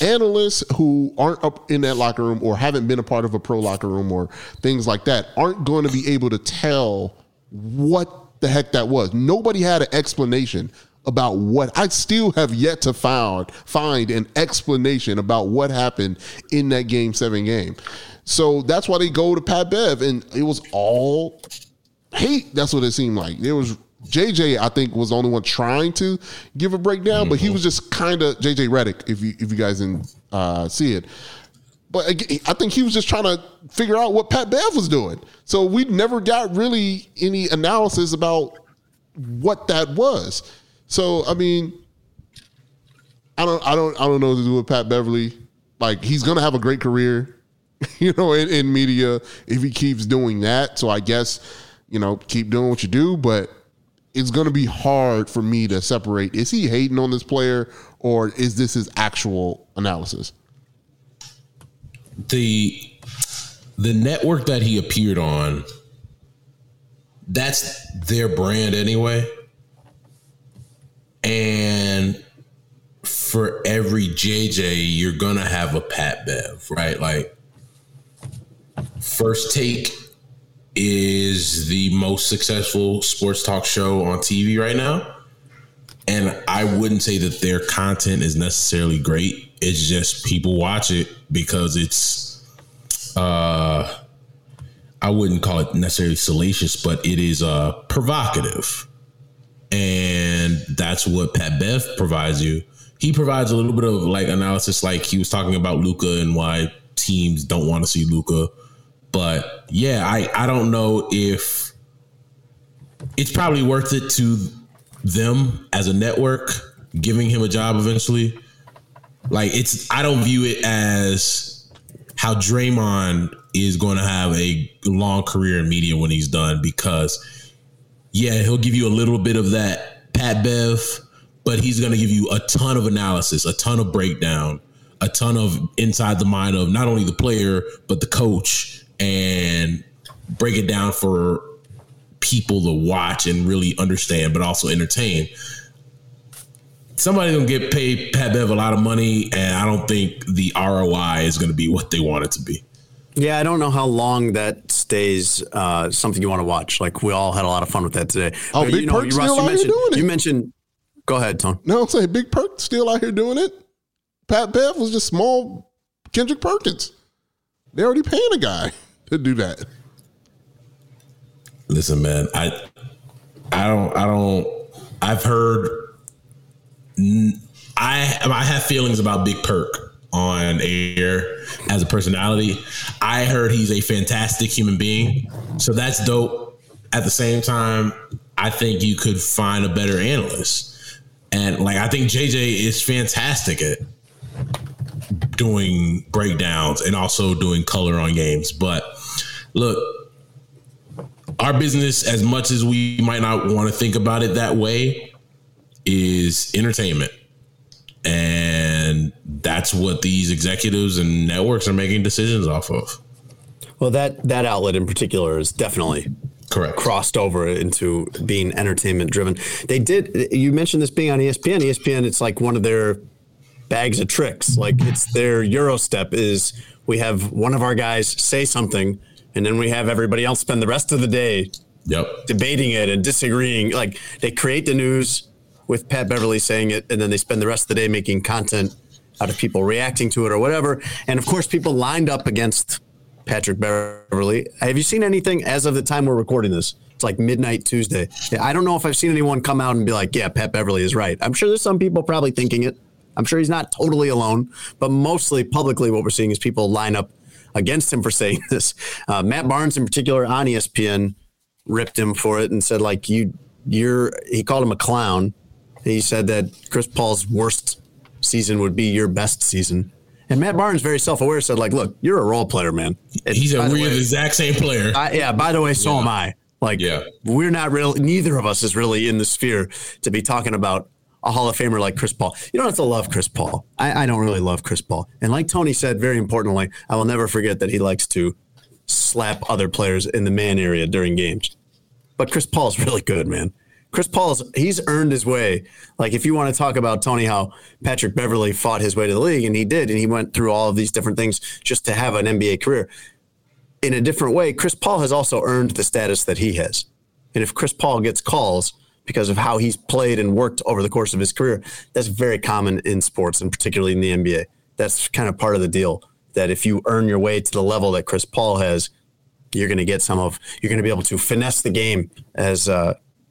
analysts who aren't up in that locker room or haven't been a part of a pro locker room or things like that aren't going to be able to tell what the heck that was. Nobody had an explanation about what I still have yet to found find an explanation about what happened in that game seven game. So that's why they go to Pat Bev, and it was all hate. That's what it seemed like. There was JJ, I think, was the only one trying to give a breakdown, mm-hmm. but he was just kind of JJ Redick, if you if you guys didn't uh, see it. But I think he was just trying to figure out what Pat Bev was doing. So we never got really any analysis about what that was. So I mean, I don't, I don't, I don't know what to do with Pat Beverley. Like he's gonna have a great career, you know, in, in media if he keeps doing that. So I guess you know, keep doing what you do, but it's going to be hard for me to separate is he hating on this player or is this his actual analysis? The the network that he appeared on that's their brand anyway. And for every JJ, you're gonna have a Pat Bev, right? Like first take is the most successful sports talk show on TV right now. And I wouldn't say that their content is necessarily great. It's just people watch it because it's uh I wouldn't call it necessarily salacious, but it is uh provocative. And that's what Pat Bev provides you. He provides a little bit of like analysis, like he was talking about Luka and why teams don't want to see Luka. but yeah, I, I don't know if it's probably worth it to them as a network giving him a job eventually. Like it's I don't view it as how Draymond is going to have a long career in media when he's done because yeah, he'll give you a little bit of that Pat Bev, but he's going to give you a ton of analysis, a ton of breakdown, a ton of inside the mind of not only the player but the coach and break it down for people to watch and really understand, but also entertain. Somebody's gonna get paid Pat Bev a lot of money, and I don't think the ROI is gonna be what they want it to be. Yeah, I don't know how long that stays uh, something you want to watch. Like we all had a lot of fun with that today. Oh, but, Big you know, Perk still out here doing it. You mentioned. Go ahead, Tom. No, I'm saying Big Perk still out here doing it. Pat Bev was just small Kendrick Perkins. They already paying a guy to do that. Listen, man, I I don't I don't I've heard I I have feelings about Big Perk on air as a personality. I heard he's a fantastic human being. So that's dope. At the same time, I think you could find a better analyst. And like I think JJ is fantastic at doing breakdowns and also doing color on games. But look, our business, as much as we might not want to think about it that way, is entertainment. And that's what these executives and networks are making decisions off of. Well, that that outlet in particular is definitely Correct. crossed over into being entertainment driven. They did. You mentioned this being on ESPN. ESPN, it's like one of their bags of tricks. Like it's their Eurostep is we have one of our guys say something, and then we have everybody else spend the rest of the day Yep. debating it and disagreeing. Like they create the news with Pat Beverley saying it, and then they spend the rest of the day making content out of people reacting to it or whatever. And of course, people lined up against Patrick Beverley. Have you seen anything as of the time we're recording this? It's like midnight Tuesday. I don't know if I've seen anyone come out and be like, "Yeah, Pat Beverley is right." I'm sure there's some people probably thinking it. I'm sure he's not totally alone, but mostly publicly, what we're seeing is people line up against him for saying this. Uh, Matt Barnes, in particular, on ESPN, ripped him for it and said like you you're he called him a clown. He said that Chris Paul's worst season would be your best season. And Matt Barnes, very self-aware, said like, "Look, you're a role player, man." And He's a we're way- exact same player. I, yeah. By the way, so Yeah. am I. Like, Yeah. we're not real. Neither of us is really in the sphere to be talking about a Hall of Famer like Chris Paul. You don't have to love Chris Paul. I, I don't really love Chris Paul. And like Tony said, very importantly, I will never forget that he likes to slap other players in the man area during games. But Chris Paul's really good, man. Chris Paul's he's earned his way. Like if you want to talk about Tony, how Patrick Beverley fought his way to the league, and he did, and he went through all of these different things just to have an NBA career. In a different way, Chris Paul has also earned the status that he has. And if Chris Paul gets calls because of how he's played and worked over the course of his career, that's very common in sports and particularly in the NBA. That's kind of part of the deal. That if you earn your way to the level that Chris Paul has, you're going to get some of, you're going to be able to finesse the game, as uh,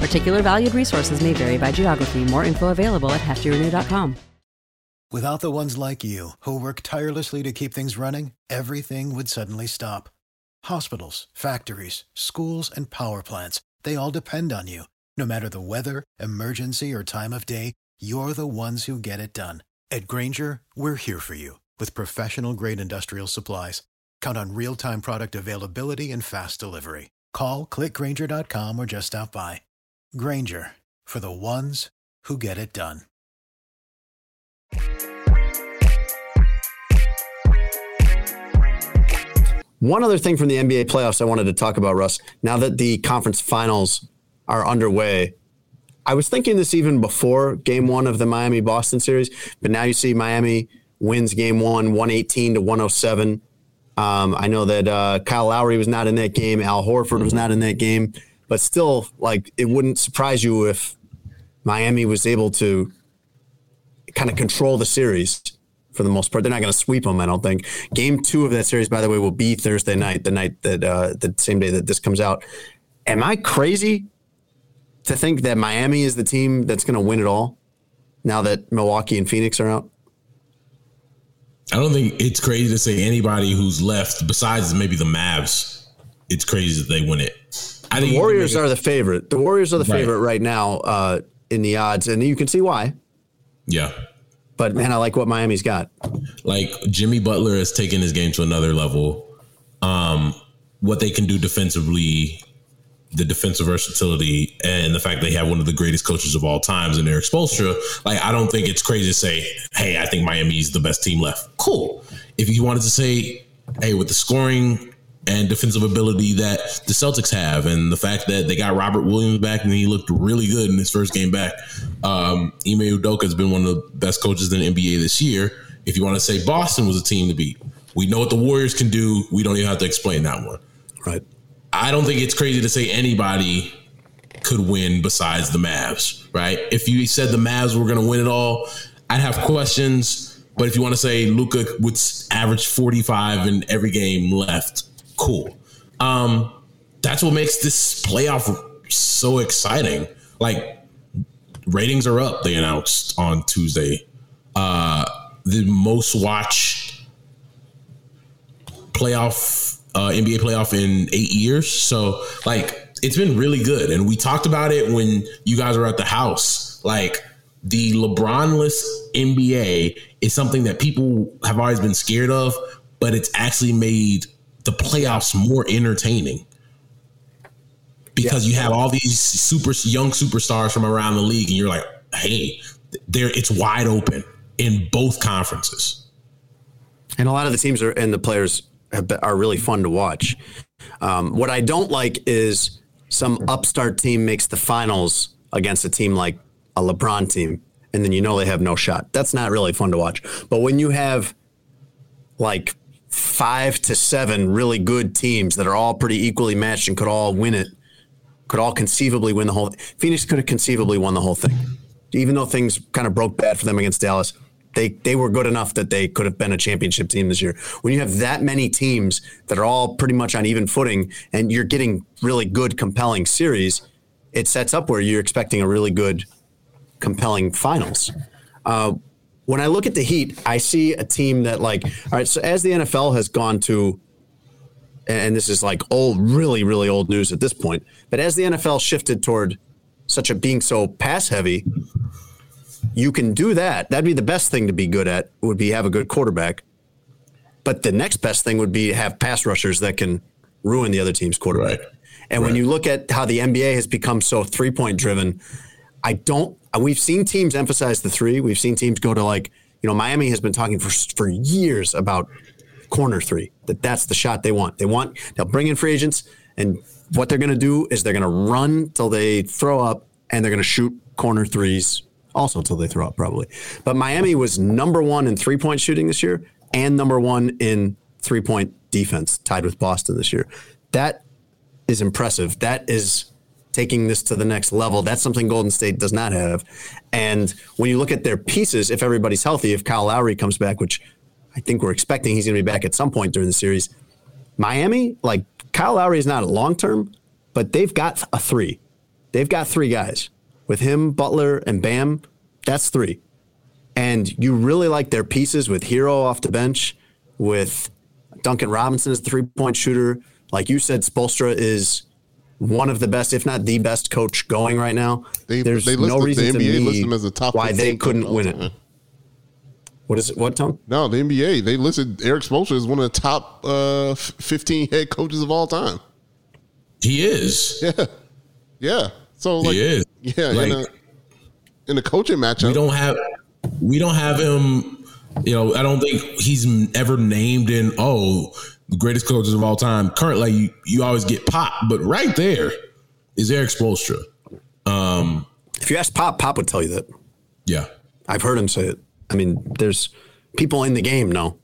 Particular valued resources may vary by geography. More info available at heftyrenew.com. Without the ones like you, who work tirelessly to keep things running, everything would suddenly stop. Hospitals, factories, schools, and power plants, they all depend on you. No matter the weather, emergency, or time of day, you're the ones who get it done. At Grainger, we're here for you with professional grade industrial supplies. Count on real time product availability and fast delivery. Call clickgrainger.com or just stop by. Grainger for the ones who get it done. One other thing from the NBA playoffs I wanted to talk about, Russ. Now that the conference finals are underway, I was thinking this even before game one of the Miami Boston series, but now you see Miami wins game one, 118 to 107. Um, I know that uh, Kyle Lowry was not in that game, Al Horford was not in that game, but still, like, it wouldn't surprise you if Miami was able to kind of control the series for the most part. They're not going to sweep them, I don't think. Game two of that series, by the way, will be Thursday night, the night that uh, the same day that this comes out. Am I crazy to think that Miami is the team that's going to win it all now that Milwaukee and Phoenix are out? I don't think it's crazy to say anybody who's left besides maybe the Mavs. It's crazy that they win it. I The Warriors are the favorite. The Warriors are the Right. favorite right now uh, in the odds, and you can see why. yeah. But man, I like what Miami's got. like Jimmy Butler has taken his game to another level. Um, what they can do defensively, the defensive versatility, and the fact they have one of the greatest coaches of all times in Erik Spoelstra. Like, I don't think it's crazy to say, "Hey, I think Miami's the best team left." Cool. If you wanted to say, "Hey, with the scoring." And defensive ability that the Celtics have, and the fact that they got Robert Williams back and he looked really good in his first game back. Um, Ime Udoka has been one of the best coaches in the NBA this year. If you want to say Boston was a team to beat, we know what the Warriors can do. We don't even have to explain that one. Right. I don't think it's crazy to say anybody could win besides the Mavs, right? If you said the Mavs were going to win it all, I'd have questions. But if you want to say Luka would average 45 in every game left, cool. Um, that's what makes this playoff so exciting. Like ratings are up. They announced on Tuesday. Uh, the most watched playoff uh, NBA playoff in eight years. So like it's been really good. And we talked about it when you guys were at the house. Like the LeBronless NBA is something that people have always been scared of, but it's actually made the playoffs more entertaining because yeah. you have all these super young superstars from around the league, and you're like, hey, there it's wide open in both conferences. And a lot of the teams are and the players been, are really fun to watch. Um, what I don't like is some upstart team makes the finals against a team like a LeBron team, and then you know they have no shot. That's not really fun to watch. But when you have like five to seven really good teams that are all pretty equally matched and could all win it, could all conceivably win the whole. Phoenix could have conceivably won the whole thing, even though things kind of broke bad for them against Dallas. They they were good enough that they could have been a championship team this year. When you have that many teams that are all pretty much on even footing, and you're getting really good, compelling series, it sets up where you're expecting a really good, compelling finals. Uh, when I look at the Heat, I see a team that like, all right, so as the NFL has gone to, and this is like old, really, really old news at this point, but as the NFL shifted toward such a being so pass heavy, you can do that. That'd be the best thing to be good at. Would be have a good quarterback. But the next best thing would be have pass rushers that can ruin the other team's quarterback. Right. And right. when you look at how the NBA has become so three point driven, I don't. We've seen teams emphasize the three. We've seen teams go to like you know Miami has been talking for for years about corner three. That that's the shot they want. They want they'll bring in free agents, and what they're going to do is they're going to run till they throw up, and they're going to shoot corner threes also until they throw up probably. But Miami was number one in three point shooting this year and number one in three point defense, tied with Boston this year. That is impressive. That is taking this to the next level. That's something Golden State does not have. And when you look at their pieces, if everybody's healthy, if Kyle Lowry comes back, which I think we're expecting he's going to be back at some point during the series, Miami, like Kyle Lowry is not a long term, but they've got a three. They've got three guys with him, Butler, and Bam, that's three. And you really like their pieces with Herro off the bench, with Duncan Robinson as the three point shooter. Like you said, Spoelstra is one of the best, if not the best coach going right now. They, There's they no reason the NBA to me as a top why they couldn't win it. What is it? What, Tom? No, the NBA. They listed Erik Spoelstra as one of the top uh, 15 head coaches of all time. He is. Yeah. Yeah. So like, he is. Yeah, like, in, a, in a coaching matchup, we don't have we don't have him. You know, I don't think he's ever named in oh the greatest coaches of all time. Currently, you, you always get Pop, but right there is Erik Spoelstra. Um, if you ask Pop, Pop would tell you that. Yeah, I've heard him say it. I mean, there's people in the game know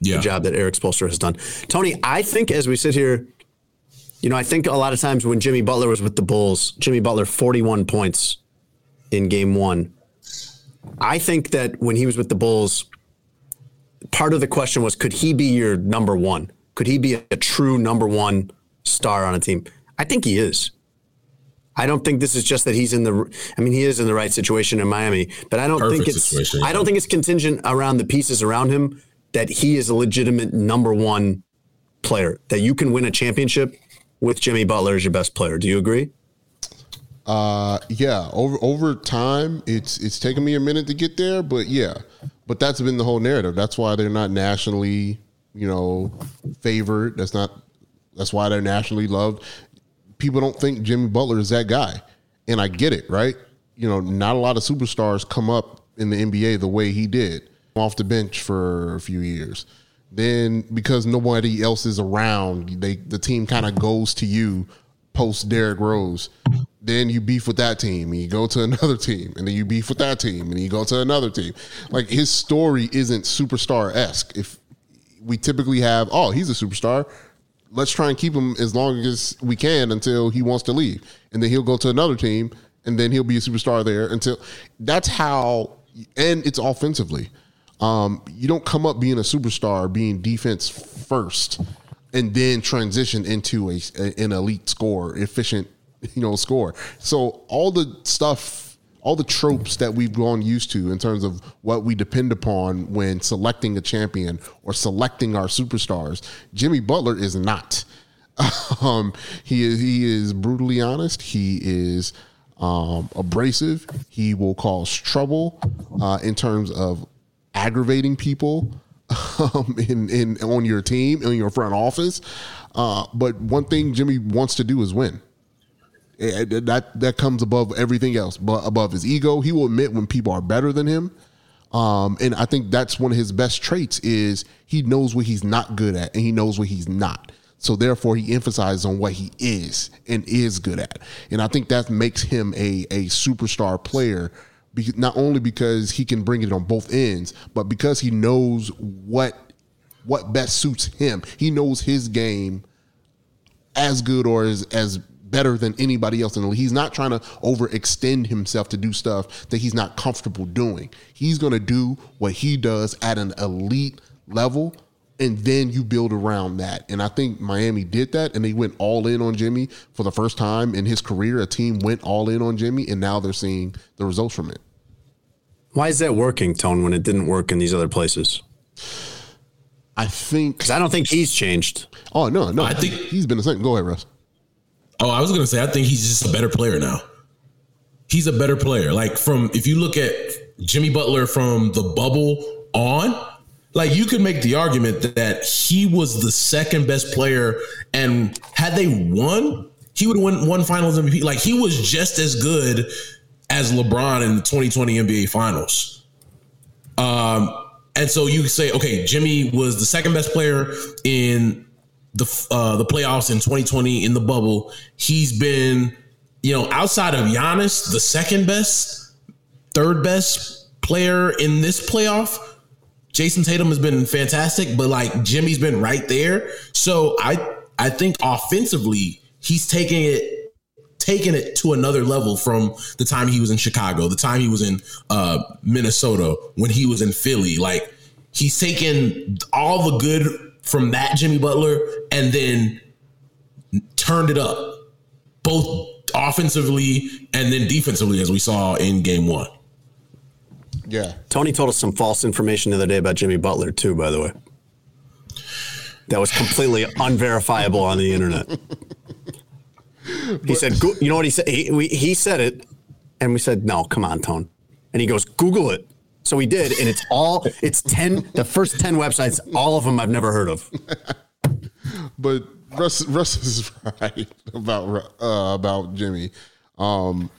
yeah. the job that Erik Spoelstra has done. Tony, I think as we sit here you know, I think a lot of times when Jimmy Butler was with the Bulls, Jimmy Butler 41 points in game 1. I think that when he was with the Bulls, part of the question was could he be your number 1? Could he be a, a true number 1 star on a team? I think he is. I don't think this is just that he's in the. I mean, he is in the right situation in Miami, but I don't Perfect think it's. I don't think it's contingent around the pieces around him that he is a legitimate number one player. That you can win a championship with Jimmy Butler as your best player. Do you agree? Uh, yeah. Over over time, it's it's taken me a minute to get there, but yeah. But that's been the whole narrative. That's why they're not nationally, you know, favored. That's not. That's why they're nationally loved. People don't think Jimmy Butler is that guy, and I get it, right? You know, not a lot of superstars come up in the NBA the way he did off the bench for a few years. Then because nobody else is around, they the team kind of goes to you post Derrick Rose. Then you beef with that team, and you go to another team, and then you beef with that team, and you go to another team. Like his story isn't superstar esque. If we typically have, oh, he's a superstar, let's try and keep him as long as we can until he wants to leave, and then he'll go to another team, and then he'll be a superstar there until. That's how, and it's offensively. Um, you don't come up being a superstar, being defense first, and then transition into a, an elite score, efficient, you know, score. So all the stuff, all the tropes that we've grown used to in terms of what we depend upon when selecting a champion or selecting our superstars, Jimmy Butler is not. Um, he is he is brutally honest. He is um, abrasive. He will cause trouble uh, in terms of aggravating people um, in in on your team in your front office. Uh, but one thing Jimmy wants to do is win. Eh, eh, that that comes above everything else, but above his ego. He will admit when people are better than him. Um, and I think that's one of his best traits is he knows what he's not good at and he knows what he's not. So therefore he emphasizes on what he is and is good at. And I think that makes him a, a superstar player not only because he can bring it on both ends, but because he knows what what best suits him. He knows his game as good or as as better than anybody else in the league. He's not trying to overextend himself to do stuff that he's not comfortable doing. He's going to do what he does at an elite level and then you build around that. And I think Miami did that and they went all in on Jimmy for the first time in his career. A team went all in on Jimmy and now they're seeing the results from it. Why is that working, Tone, when it didn't work in these other places? I think because I don't think he's changed. Oh no, no, I think he's been the same. Go ahead, Russ. Oh, I was gonna say I think he's just a better player now. He's a better player. Like from if you look at Jimmy Butler from the bubble on, like you could make the argument that, he was the second best player, and had they won, he would have won one Finals MVP. Like he was just as good as LeBron in the 2020 NBA Finals. Um, and so you say, okay, Jimmy was the second best player in the uh, the playoffs in 2020 in the bubble. He's been, you know, outside of Giannis, the second best, third best player in this playoff. Jayson Tatum has been fantastic, but like Jimmy's been right there. So I I think offensively, he's taking it taking it to another level from the time he was in Chicago, the time he was in uh, Minnesota, when he was in Philly. Like he's taken all the good from that Jimmy Butler and then turned it up, both offensively and then defensively, as we saw in game one. Yeah. Tony told us some false information the other day about Jimmy Butler, too, by the way. That was completely unverifiable on the internet. He said, you know what he said? He, we, he said it, and we said, no, come on, Tone. And he goes, Google it. So we did, and it's all, it's 10, the first 10 websites, all of them I've never heard of. but Russ, Russ is right about, uh, about Jimmy. Um,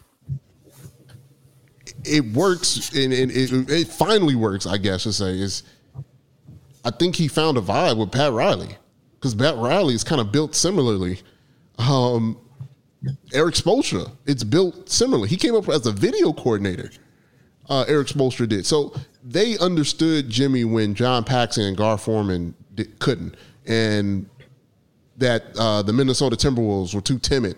it works, and, and it, it finally works, I guess, to say, is I think he found a vibe with Pat Riley because Pat Riley is kind of built similarly. Um, Erik Spoelstra. It's built similarly. He came up as a video coordinator. Uh, Erik Spoelstra did. So they understood Jimmy when John Paxson and Gar Forman did, couldn't, and that uh, the Minnesota Timberwolves were too timid.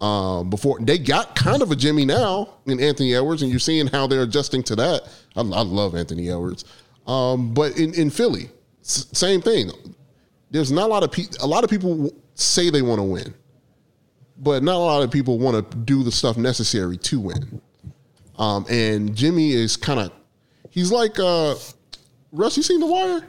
Um, before they got kind of a Jimmy now in Anthony Edwards, and you're seeing how they're adjusting to that. I, I love Anthony Edwards, um, but in, in Philly, s- same thing. There's not a lot of people. A lot of people say they want to win but not a lot of people want to do the stuff necessary to win. Um, and Jimmy is kind of, he's like, uh, Russ, you seen The Wire?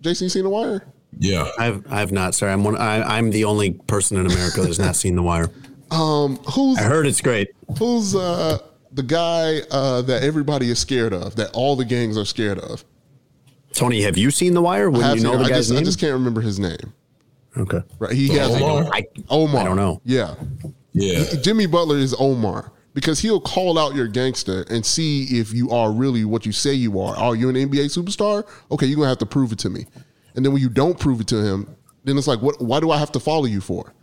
Jason, you seen The Wire? Yeah, I've I've not. Sorry, I'm one. I, am the only person in America that's not seen The Wire. Um, who's I heard it's great. Who's uh the guy uh, that everybody is scared of? That all the gangs are scared of? Tony, have you seen The Wire? When you know the I guy's just, name? I just can't remember his name. Okay. Right. He has Omar? I, Omar. I don't know. Yeah. yeah. Jimmy Butler is Omar because he'll call out your gangster and see if you are really what you say you are. Are you an NBA superstar? Okay, you're gonna have to prove it to me. And then when you don't prove it to him, then it's like, what? Why do I have to follow you for?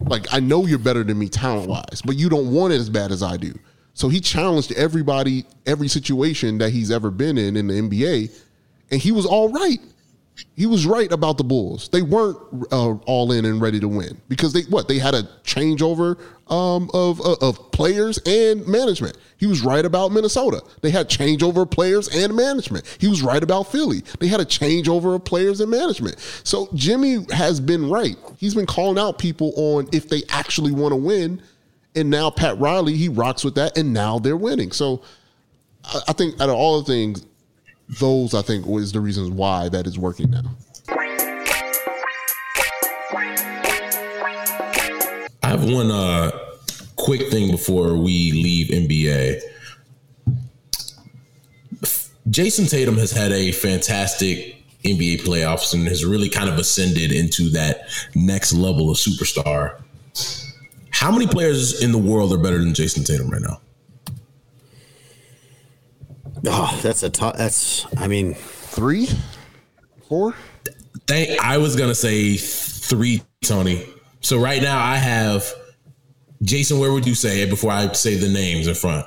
Like I know you're better than me talent wise, but you don't want it as bad as I do. So he challenged everybody, every situation that he's ever been in in the NBA, and he was all right he was right about the Bulls. They weren't uh, all in and ready to win because they what they had a changeover um, of, of of players and management. He was right about Minnesota. They had changeover players and management. He was right about Philly. They had a changeover of players and management. So Jimmy has been right. He's been calling out people on if they actually want to win, and now Pat Riley he rocks with that, and now they're winning. So I, I think out of all the things those I think is the reasons why that is working now. I have one uh, quick thing before we leave NBA. Jayson Tatum has had a fantastic NBA playoffs and has really kind of ascended into that next level of superstar. How many players in the world are better than Jayson Tatum right now? Oh, that's a tough. That's. I mean, Three, four. Thank, I was gonna say three, Tony. So right now I have Jason. Where would you say it before I say the names in front?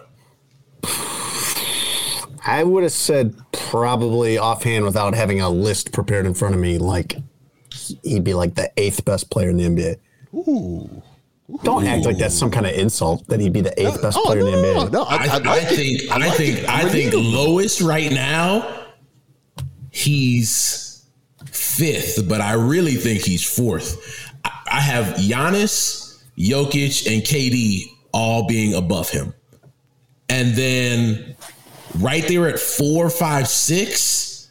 I would have said probably offhand without having a list prepared in front of me. Like he'd be like the eighth best player in the NBA. Ooh. Don't act like that's some kind of insult that he'd be the eighth best Oh, player no, in the no, NBA. no, I, I, I, I, think I, like think it. I think redeemable. lowest right now he's fifth, but I really think he's fourth. I, I have Giannis, Jokic, and KD all being above him, and then right there at four, five, six,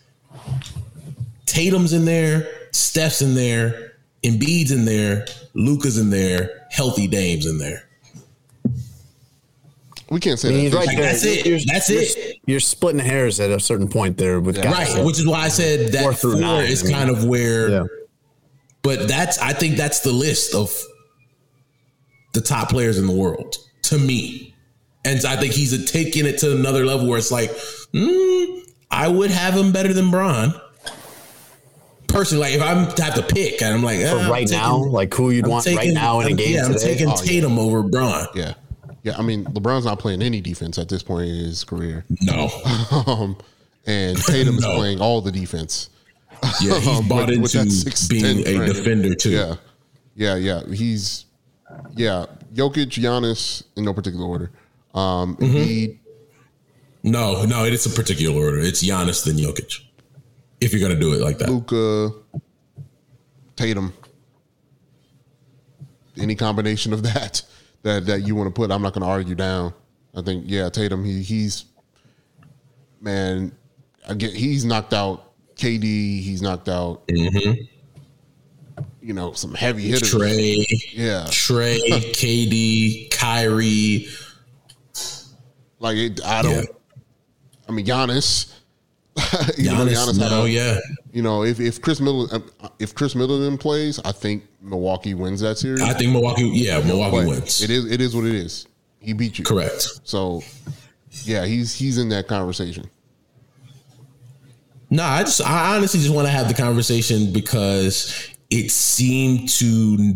Tatum's in there, Steph's in there, Embiid's in there, Luka's in there, healthy Dame's in there. We can't say I mean, that. right Like, that's it. You're, That's you're, it. You're splitting hairs at a certain point there with guys. Right, that- which is why I said that Four four, through nine, is I mean. kind of where. Yeah. But that's I think that's the list of the top players in the world to me, and I think he's taking it to another level where it's like, mm, I would have him better than Bron. Personally, like if I'm to have to pick, and I'm like, For eh, I'm right taking- now, like who you'd I'm want right now in a I'm- game Yeah, I'm today. taking Oh, yeah. Tatum over Bron. yeah, yeah. I mean, LeBron's not playing any defense at this point in his career, No, um, and Tatum is No. playing all the defense. yeah, he's Um, bought with- with into that 6'10" being a frame. defender too. Yeah, yeah, yeah. He's yeah. Jokic, Giannis, in no particular order. Um, Mm-hmm. Embiid, No, no, it's a particular order. It's Giannis then Jokic. If you're gonna do it like that. Luka, Tatum. Any combination of that that that you want to put, I'm not going to argue down. I think yeah, Tatum. He he's man. I get he's knocked out KD. He's knocked out. Mm-hmm. You know some heavy hitters. Trey, Yeah, Trey, KD, Kyrie. like it, I don't. Yeah. I mean Giannis. you know, Giannis, no, yeah. You know, if if Khris Middleton uh, if Khris Middleton plays, I think Milwaukee wins that series. I think Milwaukee, yeah, Milwaukee But wins. It is it is what it is. He beat you. Correct. So yeah, he's he's in that conversation. No, I just, I honestly just want to have the conversation because it seemed to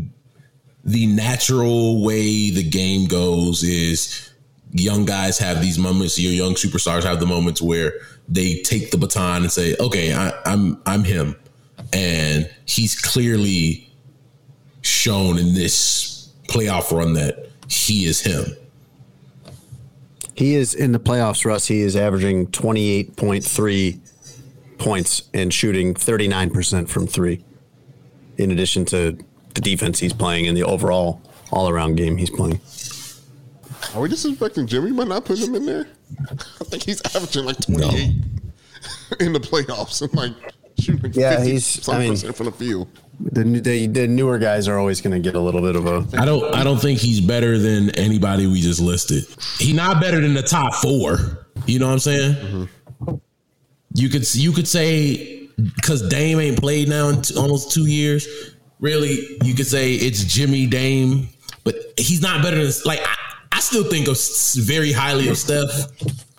the natural way the game goes is young guys have these moments. Your young superstars have the moments where they take the baton and say, "Okay, I, I'm I'm him," and he's clearly shown in this playoff run that he is him. He is in the playoffs, Russ. He is averaging 28.3 points and shooting 39% from three, in addition to the defense he's playing and the overall all around game he's playing. Are we disrespecting Jimmy by not putting him in there? I think he's averaging like twenty eight in the playoffs and like shooting Yeah, 50 he's- some I mean- percent from the field. The, the, the newer guys are always going to get a little bit of a. I don't I don't think he's better than anybody we just listed. He not better than the top four. You know what I'm saying? Mm-hmm. You could you could say because Dame ain't played now in t- almost two years. Really, you could say it's Jimmy Dame, but he's not better than like I, I still think of very highly of Steph,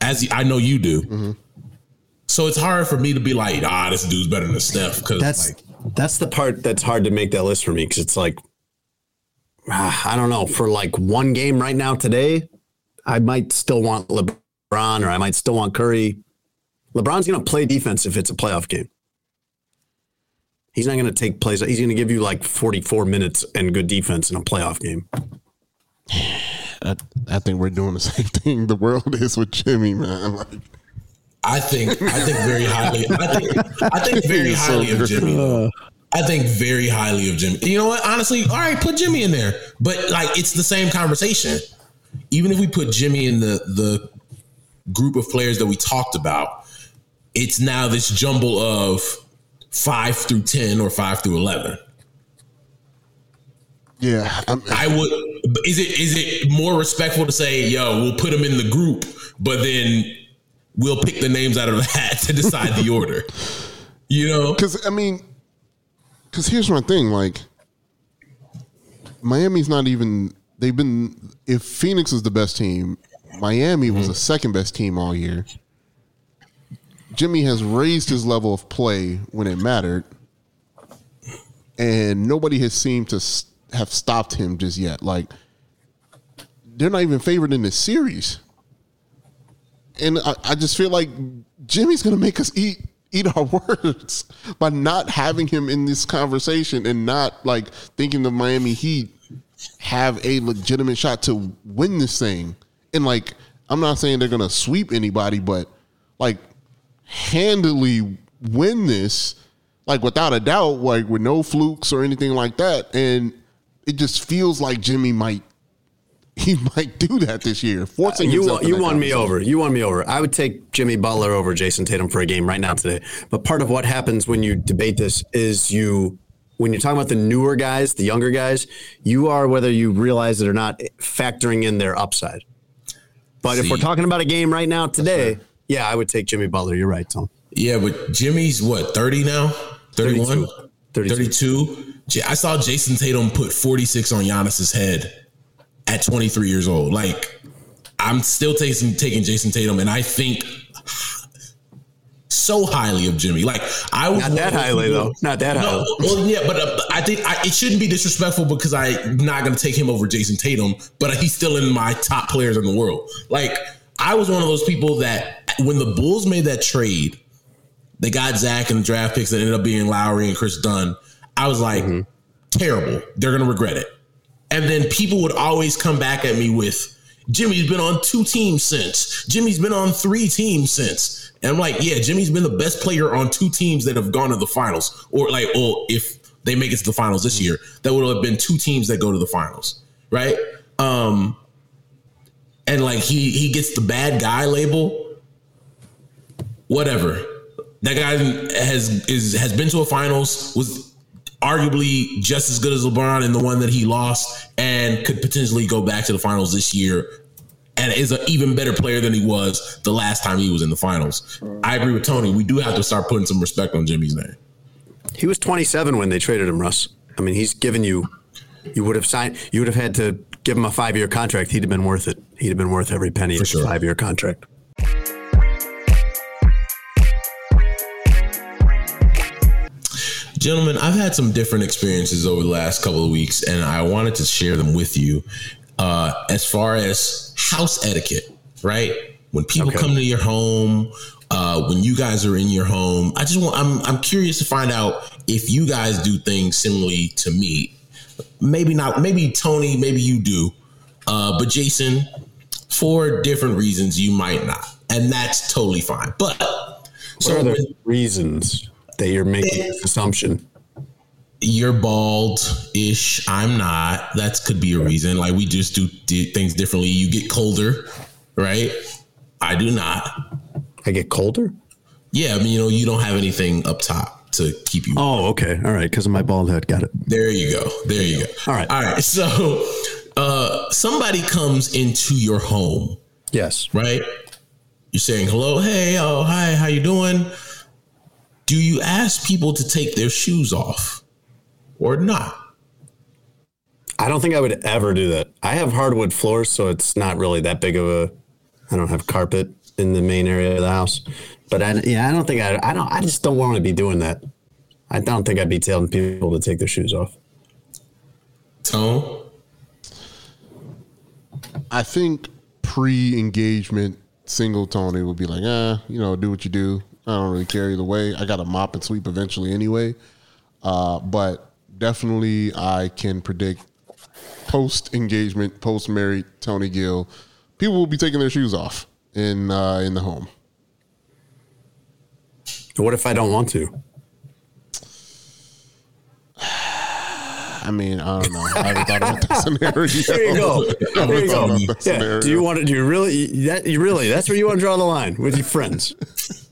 as I know you do. So it's hard for me to be like, ah, this dude's better than Steph because That's like, that's the part that's hard to make that list for me because it's like ah, I don't know for like one game right now today, I might still want LeBron or I might still want Curry. LeBron's going to play defense if it's a playoff game. He's not going to take plays. He's going to give you like 44 minutes and good defense in a playoff game. I, I think we're doing the same thing the world is with Jimmy, man. Like, I think I think very highly. I think I think very He's so highly of. Jimmy. though. I think very highly of Jimmy. You know what? Honestly, all right, put Jimmy in there. But like, it's the same conversation. Even if we put Jimmy in the the group of players that we talked about, it's now this jumble of five through ten or five through eleven. Yeah, I'm, I would. Is it is it more respectful to say, "Yo, we'll put them in the group," but then we'll pick the names out of the hat to decide the order? You know, because I mean, because here's my thing: like, Miami's not even. They've been. If Phoenix is the best team, Miami was the second best team all year. Jimmy has raised his level of play when it mattered, and nobody has seemed to s- have stopped him just yet. Like, they're not even favored in this series, and I, I just feel like Jimmy's to make us eat eat our words by not having him in this conversation and not like thinking the Miami Heat have a legitimate shot to win this thing. And like, I'm not saying they're to sweep anybody, but like handily win this, like without a doubt, like with no flukes or anything like that. And it just feels like Jimmy might he might do that this year, forcing You himself won, you won me over. You won me over. I would take Jimmy Butler over Jayson Tatum for a game right now today. But part of what happens when you debate this is you, when you're talking about the newer guys, the younger guys, you are whether you realize it or not factoring in their upside. But if we're talking about a game right now today, yeah, I would take Jimmy Butler. You're right, Tom. yeah, but Jimmy's what 30 now, 31, 32. 32. J- I saw Jayson Tatum put 46 on Giannis's head at 23 years old. Like, I'm still taking taking Jayson Tatum, and I think so highly of Jimmy. Like, I was Not that highly, people- though. Not that No, highly. well, yeah, but uh, I think I, it shouldn't be disrespectful because I'm not going to take him over Jayson Tatum, but he's still in my top players in the world. Like I was one of those people that when the Bulls made that trade, they got Zach and the draft picks that ended up being Lauri and Kris Dunn. I was like, terrible. They're going to regret it. And then people would always come back at me with, Jimmy's been on two teams since. Jimmy's been on three teams since. And I'm like, yeah, Jimmy's been the best player on two teams that have gone to the finals. Or like, oh, if they make it to the finals this year, that would have been two teams that go to the finals. Right? Um, and like he he gets the bad guy label. Whatever. That guy has is has been to a finals, was arguably just as good as LeBron in the one that he lost, and could potentially go back to the finals this year, and is an even better player than he was the last time he was in the finals. I agree with Tony. We do have to start putting some respect on Jimmy's name. He was 27 when they traded him, Russ. I mean, he's given you. You would have signed. You would have had to give him a five-year contract. He'd have been worth it. He'd have been worth every penny For of sure. a five-year contract. Gentlemen, I've had some different experiences over the last couple of weeks, and I wanted to share them with you. Uh, as far as house etiquette, right? When people Okay. come to your home, uh, when you guys are in your home, I just want I'm I'm curious to find out if you guys do things similarly to me. Maybe not. Maybe Tony. Maybe you do. Uh, but Jason, for different reasons, you might not, and that's totally fine. But What are the when- reasons that you're making this assumption? you're bald ish. I'm not. That could be a reason. Like we just do di- things differently. You get colder, right? I do not. I get colder. Yeah, I mean, you know, you don't have anything up top to keep you. Oh, okay, all right. Because of my bald head. Got it. There you go. There you go. All right. All right. So, uh, somebody comes into your home, Yes. right? You're saying hello, hey, oh, hi, how you doing? Do you ask people to take their shoes off or not? I don't think I would ever do that. I have hardwood floors, so it's not really that big of a. I don't have carpet in the main area of the house, but I yeah, I don't think I. I don't. I just don't want to be doing that. I don't think I'd be telling people to take their shoes off. Tone. I think pre-engagement single Tony will be like, ah, you know, do what you do. I don't really care either way. I got to mop and sweep eventually anyway. Uh, but definitely, I can predict post-engagement, post-married Tony Gill, people will be taking their shoes off in uh, in the home. What if I don't want to? I mean, I don't know. I haven't thought about that scenario. There you go. There you go. Yeah. scenario. Do you want to? Do you really? That you really? That's where you want to draw the line with your friends.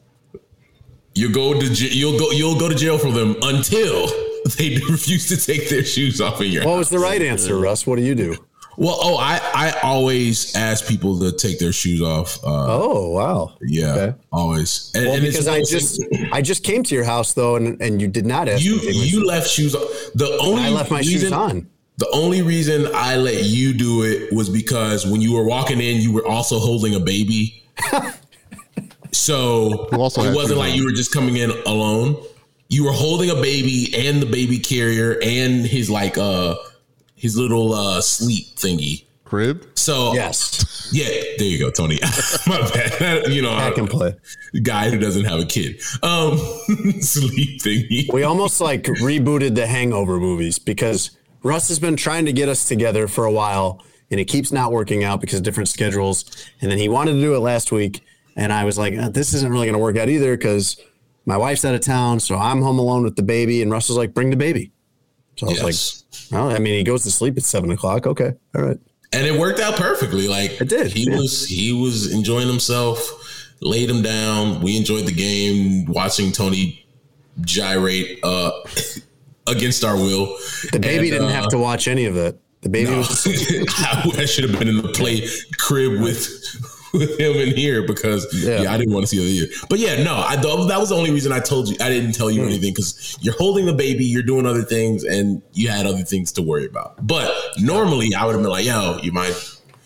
You go to j- you'll go you'll go to jail for them until they refuse to take their shoes off in your What house. was the right answer, Russ? What do you do? Well, oh, I I always ask people to take their shoes off. Uh, Oh wow. yeah, okay. always. And, Well, and because I just I just came to your house though, and, and you did not ask you me to take my you left shoes. on. The only I left my shoes on. The only reason I let you do it was because when you were walking in, you were also holding a baby. so also it wasn't like you were just coming in alone. You were holding a baby and the baby carrier and his like uh his little uh sleep thingy. Crib. So Yes, yeah, there you go, Tony. My bad. you know, I can play. guy who doesn't have a kid. Um, sleep thingy. We almost like rebooted the Hangover movies because Russ has been trying to get us together for a while, and it keeps not working out because of different schedules. And then he wanted to do it last week, and I was like, "Uh, "This isn't really going to work out either because my wife's out of town, so I'm home alone with the baby." And Russell's like, "Bring the baby." So I was Yes. like, "Well, I mean, he goes to sleep at seven o'clock. Okay, all right." and it worked out perfectly. Like It did, He yeah. was he was enjoying himself. Laid him down. We enjoyed the game, watching Tony gyrate uh, against our will. The baby And, didn't uh, have to watch any of it. The baby No. was I, I should have been in the play crib with with him in here because yeah, Yeah. I didn't want to see it either. But yeah, no, I th- that was the only reason I told you I didn't tell you hmm. anything because you're holding the baby, you're doing other things, and you had other things to worry about. But normally, I would have been like, "Yo, you mind?"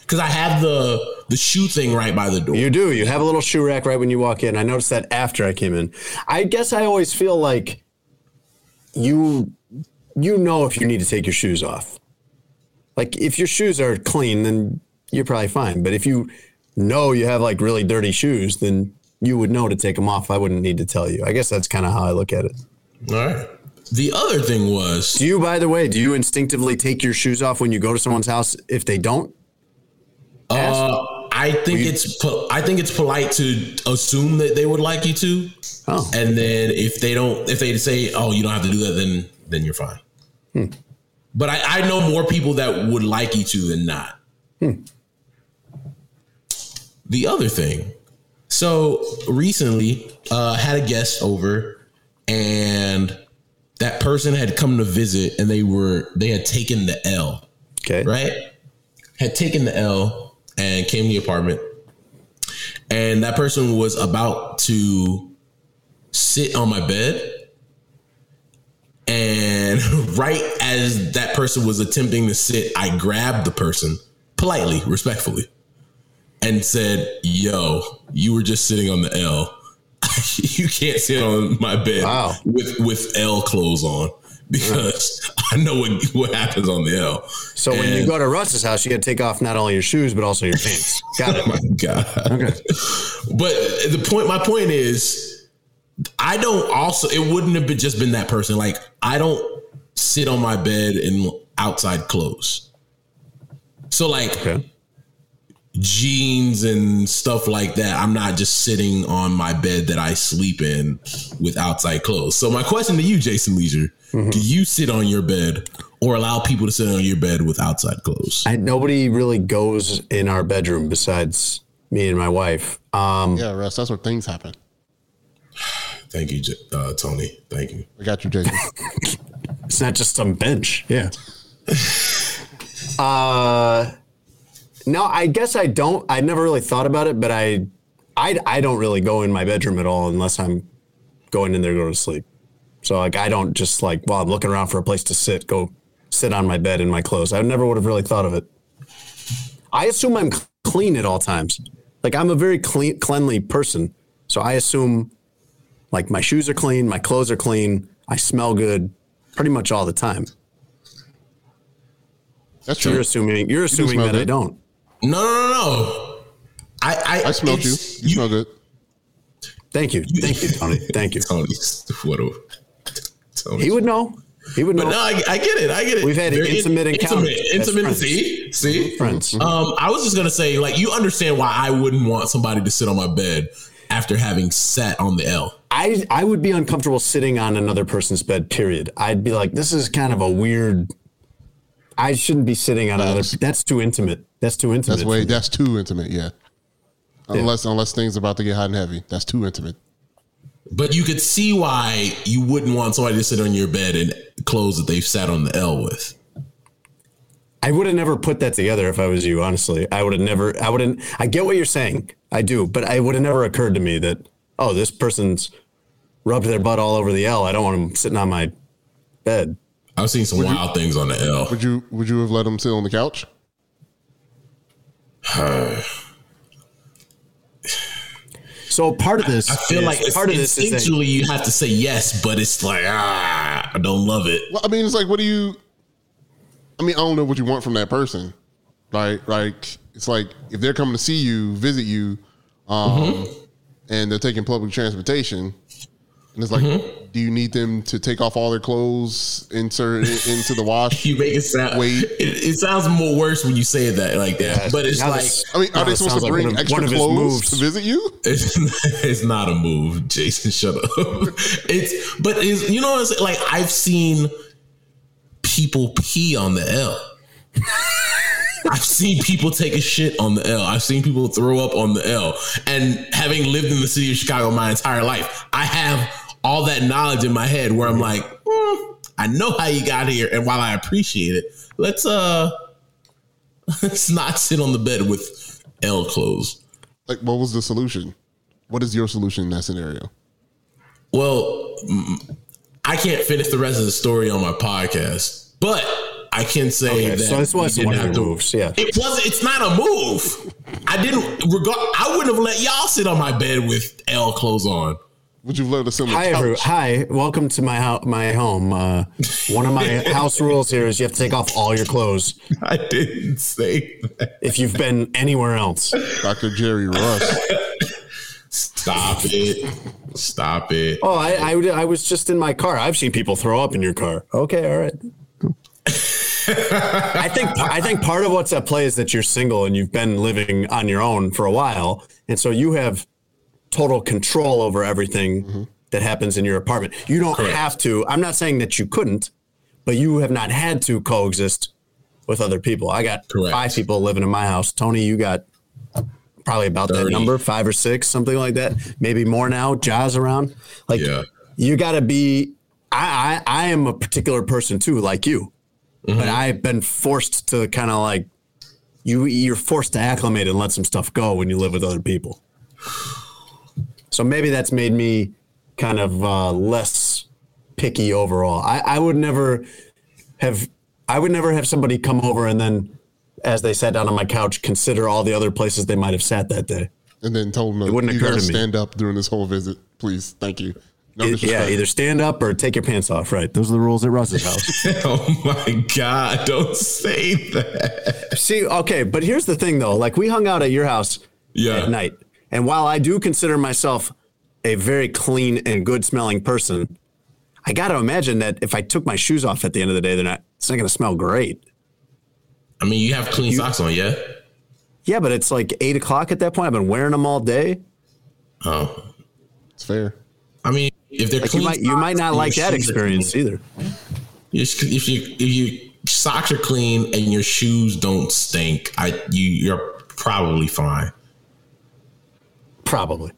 Because I have the the shoe thing right by the door. You do. You have a little shoe rack right when you walk in. I noticed that after I came in. I guess I always feel like you you know if you need to take your shoes off. Like if your shoes are clean, then you're probably fine. But if you know you have like really dirty shoes, then you would know to take them off. I wouldn't need to tell you. I guess that's kind of how I look at it. All right. The other thing was Do you, by the way, do you instinctively take your shoes off when you go to someone's house if they don't? Uh, I think it's po- I think it's polite to assume that they would like you to, Oh. and then if they don't, if they say, "Oh, you don't have to do that," then then you're fine. Hmm. But I, I know more people that would like you to than not. Hmm. The other thing, so recently, uh, had a guest over, and that person had come to visit, and they were they had taken the L Okay. right? Had taken the L and came to the apartment. And that person was about to sit on my bed. And right as that person was attempting to sit, I grabbed the person politely, respectfully, and said, Yo, you were just sitting on the L. you can't sit on my bed Wow. with, with L clothes on because I know what, what happens on the L. So when you go to Russ's house, you got to take off not only your shoes but also your pants. Got Oh my god. Okay. But the point, my point is, I don't also. It wouldn't have been just been that person. Like I don't sit on my bed in outside clothes. So like Okay. Jeans and stuff like that. I'm not just sitting on my bed that I sleep in with outside clothes. So my question to you, Jason Lieser, Mm-hmm. do you sit on your bed or allow people to sit on your bed with outside clothes? I, nobody really goes in our bedroom besides me and my wife. Um, Yeah, Russ. That's where things happen. Thank you, uh, Tony. Thank you. I got you, Jason. It's not just some bench. Yeah. uh, no, I guess I don't. I never really thought about it, but I, I, I don't really go in my bedroom at all unless I'm going in there to go to sleep. So like, I don't just like while I'm looking around for a place to sit, go sit on my bed in my clothes. I never would have really thought of it. I assume I'm clean at all times. Like I'm a very clean, cleanly person, so I assume like my shoes are clean, my clothes are clean, I smell good, pretty much all the time. That's true. You're assuming you're assuming smell that I don't. No, no, no, no. I I, I smelled you. it's- You smell good. Thank you, thank you, Tony. Thank you. Tony, what a Tony. He would know. He would know. But no, I, I get it. I get it. We've had Very intimate in- encounters Intimate, intimate. See, see. Friends. Um, I was just gonna say, like, you understand why I wouldn't want somebody to sit on my bed after having sat on the L. I I would be uncomfortable sitting on another person's bed. Period. I'd be like, this is kind of a weird. I shouldn't be sitting on another. That's too intimate. That's too intimate. That's way. That's too intimate. Yeah. Unless unless things about to get hot and heavy, that's too intimate. But you could see why you wouldn't want somebody to sit on your bed in clothes that they've sat on the L with. I would have never put that together if I was you, honestly. I would have never, I wouldn't, I get what you're saying. I do, but it would have never occurred to me that, oh, this person's rubbed their butt all over the L. I don't want them sitting on my bed. I've seen some wild things on the L. Would you would you have let him sit on the couch? So part of this, I feel is- like part of this is instinctually you have to say yes, but it's like ah, I don't love it. Well, I mean, it's like, what do you? I mean, I don't know what you want from that person. Like, like it's like if they're coming to see you, visit you, um, and they're taking public transportation, and it's like, mm-hmm. do you need them to take off all their clothes, insert it into the wash? You make it sound. Wait. It, it sounds more worse when you say that like that. but it's like this- I mean, are they supposed to bring one of- extra one of clothes moves. to visit you? it's, it's not a move, Jason. Shut up. it's but it's you know what I'm saying? Like I've seen people pee on the L. I've seen people take a shit on the L. I've seen people throw up on the L. And having lived in the city of Chicago my entire life, I have all that knowledge in my head where I'm like, hmm, I know how you got here, and while I appreciate it, let's uh let's not sit on the bed with L clothes. Like, what was the solution? What is your solution in that scenario? Well, mm, I can't finish the rest of the story on my podcast, but I can say Okay, that so this was we one didn't of have your moves, yeah. it was. It's not a move. I didn't regard. I wouldn't have let y'all sit on my bed with L clothes on. Would you let us on the Hi, couch? everyone. Hi, welcome to my ho- my home. Uh, one of my house rules here is you have to take off all your clothes I didn't say that. if you've been anywhere else. Dr. Jerry Russ. Stop it. Stop it. Oh, I, I I was just in my car. I've seen people throw up in your car. Okay, all right. I think I think part of what's at play is that you're single and you've been living on your own for a while, and so you have total control over everything mm-hmm. that happens in your apartment. You don't have to. I'm not saying that you couldn't, but you have not had to coexist with other people. I got Correct. five people living in my house. Tony, you got probably about that number, five or six, something like that. Maybe more now. Jaws around. Like Yeah. you got to be. I, I I am a particular person too, like you, mm-hmm. but I've been forced to kind of like you. You're forced to acclimate and let some stuff go when you live with other people. So maybe that's made me kind of uh, less picky overall. I, I would never have. I would never have somebody come over and then, as they sat down on my couch, consider all the other places they might have sat that day. And then told him, It wouldn't you occur gotta to me. stand up during this whole visit. Please. Thank you. No It- yeah, either stand up or take your pants off. Right, those are the rules at Russ's house. Oh my God. Don't say that. See, okay, but here's the thing though. Like we hung out at your house Yeah. at night. And while I do consider myself a very clean and good smelling person, I got to imagine that if I took my shoes off at the end of the day, they're not, it's not going to smell great. I mean, you have clean socks on, yeah? Yeah, but it's like eight o'clock at that point. I've been wearing them all day. Oh. It's fair. I mean, if they're Like you clean might, you might not like that experience either. If you, if you if your socks are clean and your shoes don't stink, I you you're probably fine. Probably.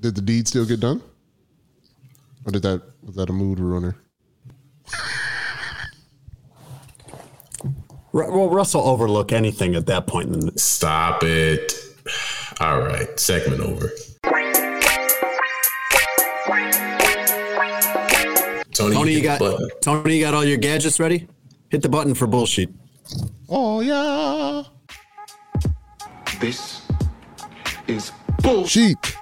Did the deed still get done? Or did that was that a mood ruiner? Ru- Well, Russell overlook anything at that point. In the, Stop it. All right, segment over. Tony, Tony, you got button. Tony, you got all your gadgets ready? Hit the button for bullshit. Oh yeah. This is bullshit. Sheet.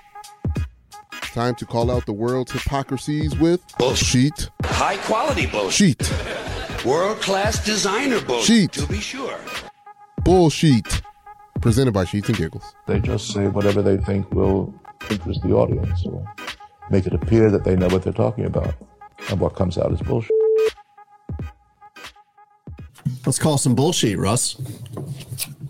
Time to call out the world's hypocrisies with bullshit. High quality bullshit. Sheet. World class designer bullshit. Sheet. To be sure. Bullshit. Presented by Sheets and Giggles. They just say whatever they think will interest the audience or make it appear that they know what they're talking about. And what comes out is bullshit. Let's call some bullshit, Russ.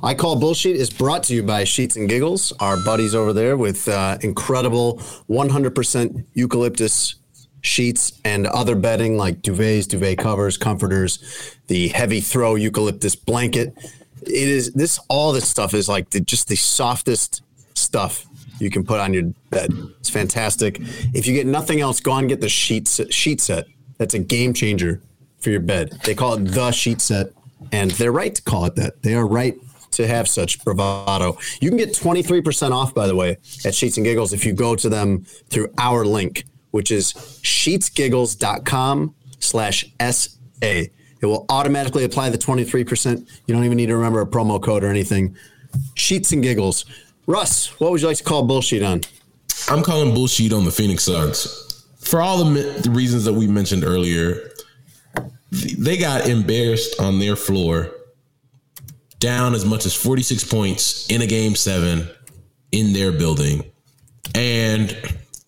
I Call Bullshit is brought to you by Sheets and Giggles, our buddies over there with uh, incredible 100% eucalyptus sheets and other bedding like duvets, duvet covers, comforters, the heavy throw eucalyptus blanket. It is this, all this stuff is like the, just the softest stuff you can put on your bed. It's fantastic. If you get nothing else, go and get the sheet sheet set. That's a game changer for your bed. They call it the sheet set, and they're right to call it that. They are right to have such bravado. You can get 23% off, by the way, at Sheets and Giggles if you go to them through our link, which is sheetsgiggles.com slash SA. It will automatically apply the 23%. You don't even need to remember a promo code or anything. Sheets and Giggles. Russ, what would you like to call bullshit on? I'm calling bullshit on the Phoenix Suns. For all the, the reasons that we mentioned earlier, th- they got embarrassed on their floor, down as much as 46 points in a game seven in their building. And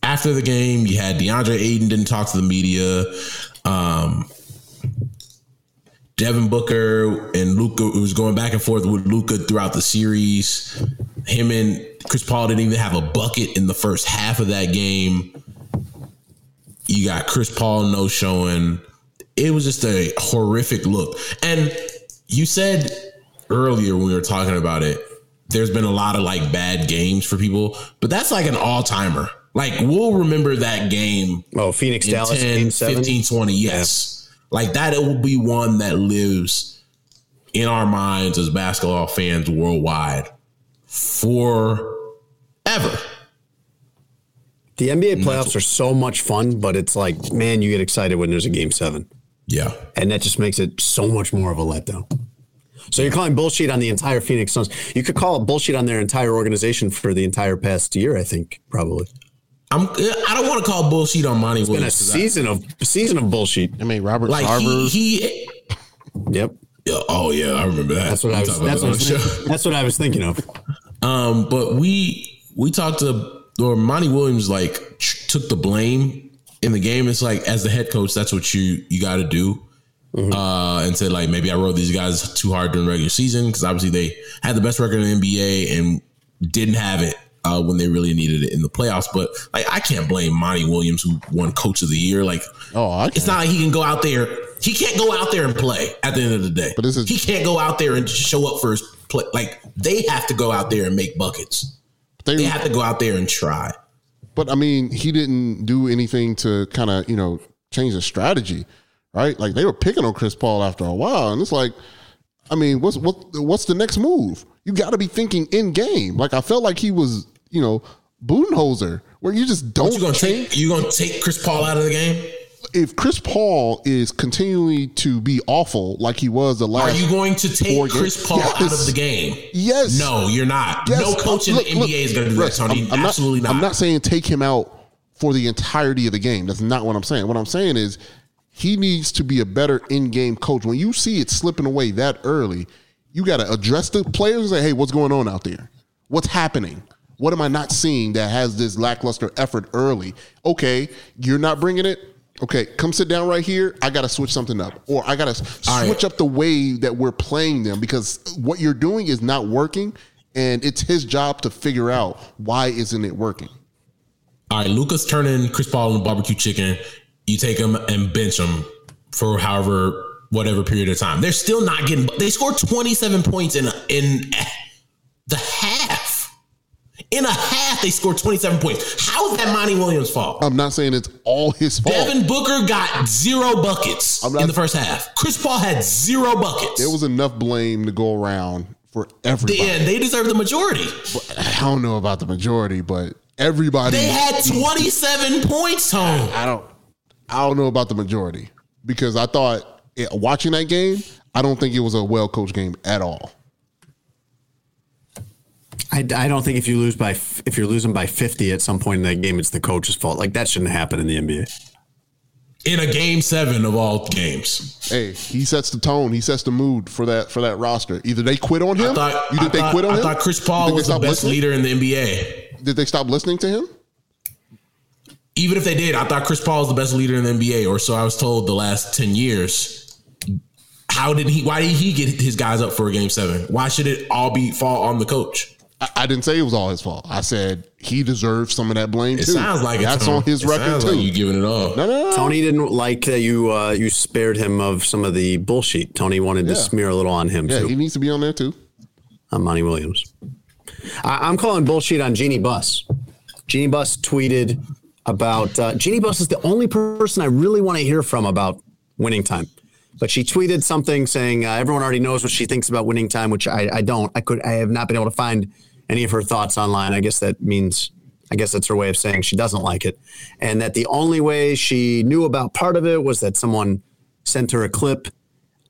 after the game, you had DeAndre Ayton didn't talk to the media. Um, Devin Booker and Luka was going back and forth with Luka throughout the series. Him and Chris Paul didn't even have a bucket in the first half of that game. You got Chris Paul no showing. It was just a horrific look. And you said earlier when we were talking about it, there's been a lot of like bad games for people, but that's like an all timer. Like we'll remember that game. Oh, Phoenix Dallas 10, game seven? 15, 20. Yes. Like that, it will be one that lives in our minds as basketball fans worldwide forever. The NBA playoffs are so much fun, but it's like, man, you get excited when there's a game seven. Yeah. And that just makes it so much more of a letdown. So you're calling bullshit on the entire Phoenix Suns. You could call it bullshit on their entire organization for the entire past year, I think, probably. I'm. I don't want to call bullshit on Monty It's been a Williams. 'cause I- season of season of bullshit. I mean, Robert like Sarver. he, he. Yep. Yeah, Oh yeah, I remember that. That's what We I was that's that what I was, thinking, that's what I was thinking of. Um, but we we talked to or Monty Williams like took the blame in the game. It's like as the head coach, that's what you you got to do. Uh, and said like maybe I rode these guys too hard during regular season because obviously they had the best record in the NBA and didn't have it uh, when they really needed it in the playoffs. But like I can't blame Monty Williams who won Coach of the Year. Like oh, it's not like he can go out there. He can't go out there and play at the end of the day. But this is he can't go out there and show up for his play. Like they have to go out there and make buckets. They, They have to go out there and try. But I mean, he didn't do anything to kind of, you know, change the strategy, right? Like they were picking on Chris Paul after a while, and it's like, I mean, what's what what's the next move? You got to be thinking in game. Like I felt like he was, you know, Budenholzer, where you just don't You gonna take you gonna take Chris Paul out of the game? If Chris Paul is continually to be awful like he was the last, Are you going to take Chris Paul out of the game? Yes. No, you're not. Yes. No coach in Look, the NBA look, is going to do that, Tony. I'm- I'm Absolutely not. I'm not saying take him out for the entirety of the game. That's not what I'm saying. What I'm saying is he needs to be a better in-game coach. When you see it slipping away that early, you got to address the players and say, "Hey, what's going on out there? What's happening? What am I not seeing that has this lackluster effort early? Okay, you're not bringing it." Okay, come sit down right here. I got to switch something up, or I got to All right. switch up the way that we're playing them because what you're doing is not working, and it's his job to figure out why isn't it working. All right, Luka's turning Chris Paul into barbecue chicken. You take them and bench them for however whatever period of time. They're still not getting. They scored 27 points in in the half. In a half, they scored 27 points. How is that Monty Williams' fault? I'm not saying it's all his fault. Devin Booker got zero buckets not- in the first half. Chris Paul had zero buckets. there was enough blame to go around for everybody. yeah, they deserve the majority. I don't know about the majority, but everybody. They had 27 points, Tone. I don't. I don't know about the majority because I thought eh, watching that game, I don't think it was a well coached game at all. I, I don't think if you lose by if you're losing by 50 at some point in that game, it's the coach's fault. Like that shouldn't happen in the NBA. In a game seven of all games. Hey, he sets the tone. He sets the mood for that for that roster. Either they quit on him. I thought, you think I they thought, quit on I him? thought Chris Paul was the best listening? leader in the NBA. Did they stop listening to him? Even if they did, I thought Chris Paul was the best leader in the NBA, or so I was told the last 10 years. How did he, why did he get his guys up for a game seven? Why should it all be fall on the coach? I, I didn't say it was all his fault. I said he deserves some of that blame It too. sounds like that's Tone. on his It record too. like you giving it all. no, no, no. Tony didn't like that you uh, you spared him of some of the bullshit. Tony wanted to smear a little on him Yeah, too. he needs to be on there too. I'm Monty Williams. I, am calling bullshit on Jeanie Buss. Jeanie Buss tweeted about uh, Jeanie Buss is the only person I really want to hear from about winning time. But she tweeted something saying uh, everyone already knows what she thinks about winning time, which I, I don't. I could I have not been able to find any of her thoughts online. I guess that means I guess that's her way of saying she doesn't like it, and that the only way she knew about part of it was that someone sent her a clip.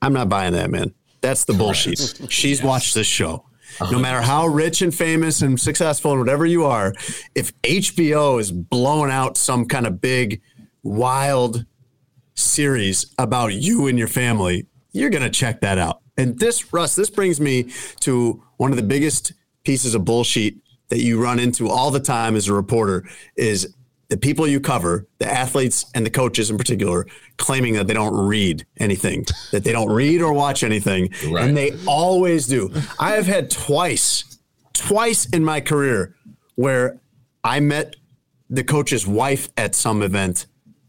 I'm not buying that, man. That's the bullshit. She's yes. watched this show. No uh-huh. matter how rich and famous and successful and whatever you are, if HBO is blowing out some kind of big, wild series about you and your family, you're going to check that out. And this, Russ, this brings me to one of the biggest pieces of bullshit that you run into all the time as a reporter is the people you cover, the athletes and the coaches in particular, claiming that they don't read anything, that they don't read or watch anything. Right. And they always do. I have had twice, twice in my career where I met the coach's wife at some event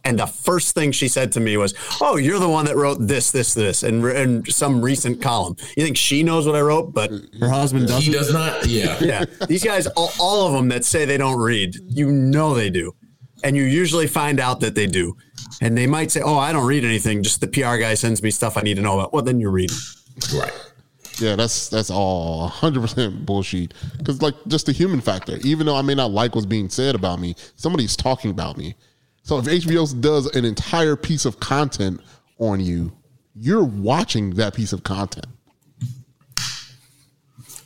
and the first thing she said to me was, "Oh, you're the one that wrote this, this, this, and in some recent column. You think she knows what I wrote, but her husband doesn't? He does not. Yeah, yeah. These guys, all, all of them that say they don't read, you know they do, and you usually find out that they do. And they might say, "Oh, I don't read anything. Just the PR guy sends me stuff I need to know about." Well, then you're reading. Right. Yeah, that's that's all 100% bullshit. Because like just the human factor. Even though I may not like what's being said about me, somebody's talking about me. So if HBO does an entire piece of content on you, you're watching that piece of content.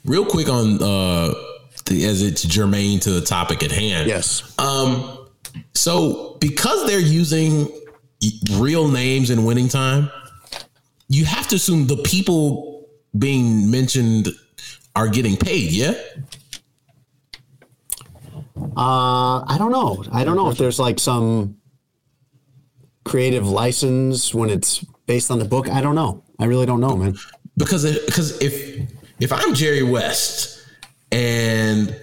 Real quick on uh the, as it's germane to the topic at hand. Yes. Um so because they're using real names in winning time, you have to assume the people being mentioned are getting paid, yeah? Uh, I don't know. I don't know if there's like some creative license when it's based on the book. I don't know. I really don't know, man. Because because if if I'm Jerry West and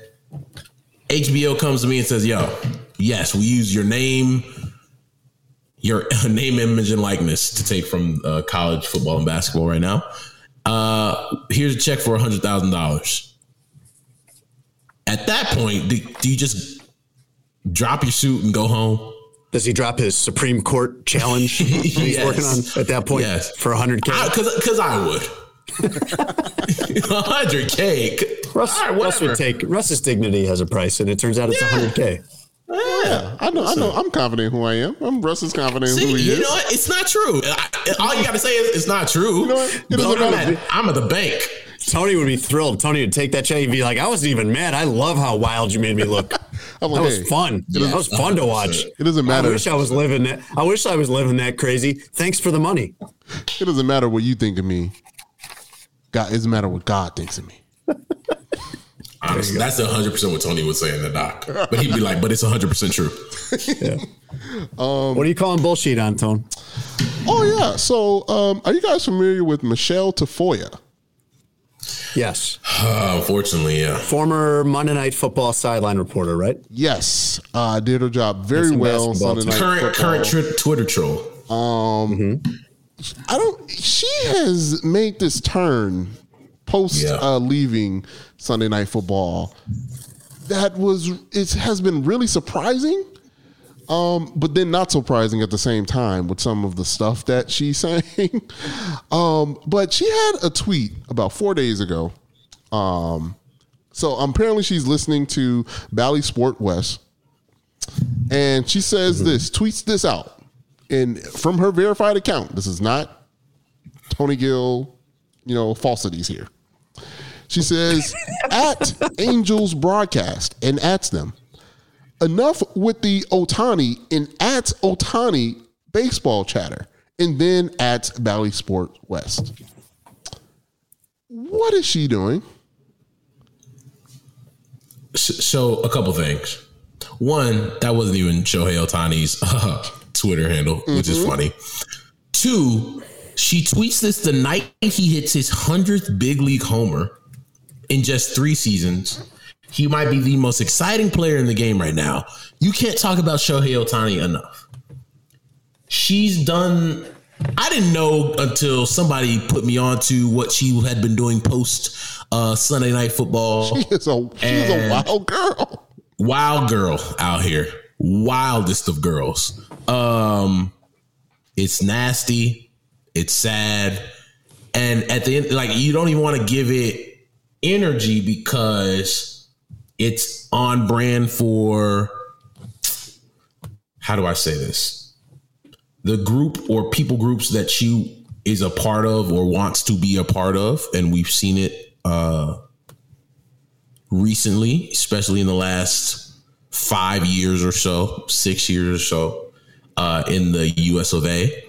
HBO comes to me and says, "Yo, yes, we use your name, your name, image, and likeness to take from uh, college football and basketball right now. Uh, here's a check for a hundred thousand dollars." At that point, do, do you just drop your suit and go home? Does he drop his Supreme Court challenge he's working on at that point yes. for 100K? Because I, I, would. 100K. Russ, right, Russ would take Russ's dignity has a price, and it turns out it's yeah. 100K. Yeah, I know. I know. I'm confident who I am. I'm Russ's confident See, who he you is. You know what? It's not true. I, all you got to say is it's not true. You know what? It I'm, at, I'm at the bank. Tony would be thrilled. Tony would take that check and be like, I wasn't even mad. I love how wild you made me look. like, that was hey, fun. that was fun to watch. It doesn't matter. I wish I was living that. I wish I was living that crazy. Thanks for the money. It doesn't matter what you think of me. God, it doesn't matter what God thinks of me. Honestly, that's hundred percent what Tony would say in the doc. But he'd be like, "But it's hundred percent true." yeah. Um, what are you calling bullshit on, Tone? Oh yeah. So, um, are you guys familiar with Michelle Tafoya? Yes. Uh, unfortunately, yeah. Former Monday Night Football sideline reporter, right? Yes. Uh, did her job very well. current current tr- Twitter troll. Um, mm-hmm. I don't. She has made this turn post yeah. uh, leaving Sunday Night Football. That was it has been really surprising. Um, but then not surprising at the same time with some of the stuff that she's saying. um, but she had a tweet about four days ago. Um, so apparently she's listening to Bally Sport West, and she says mm-hmm. this, tweets this out, and from her verified account. This is not Tony Gill, you know, falsities here. She says at Angels broadcast and at them enough with the Otani and at Otani baseball chatter, and then at Bally Sport West. What is she doing? So, a couple things. One, that wasn't even Shohei Ohtani's uh, Twitter handle, mm-hmm. which is mm-hmm. funny. Two, she tweets this the night he hits his 100th big league homer in just three seasons he might be the most exciting player in the game right now. You can't talk about Shohei Ohtani enough. She's done I didn't know until somebody put me on to what she had been doing post uh, Sunday night football. She is a she is a wild girl. wild girl out here wildest of girls um it's nasty it's sad and at the end like you don't even want to give it energy because it's on brand for how do i say this the group or people groups that she is a part of or wants to be a part of and we've seen it uh recently, especially in the last five years or so, six years or so, uh, in the US of A.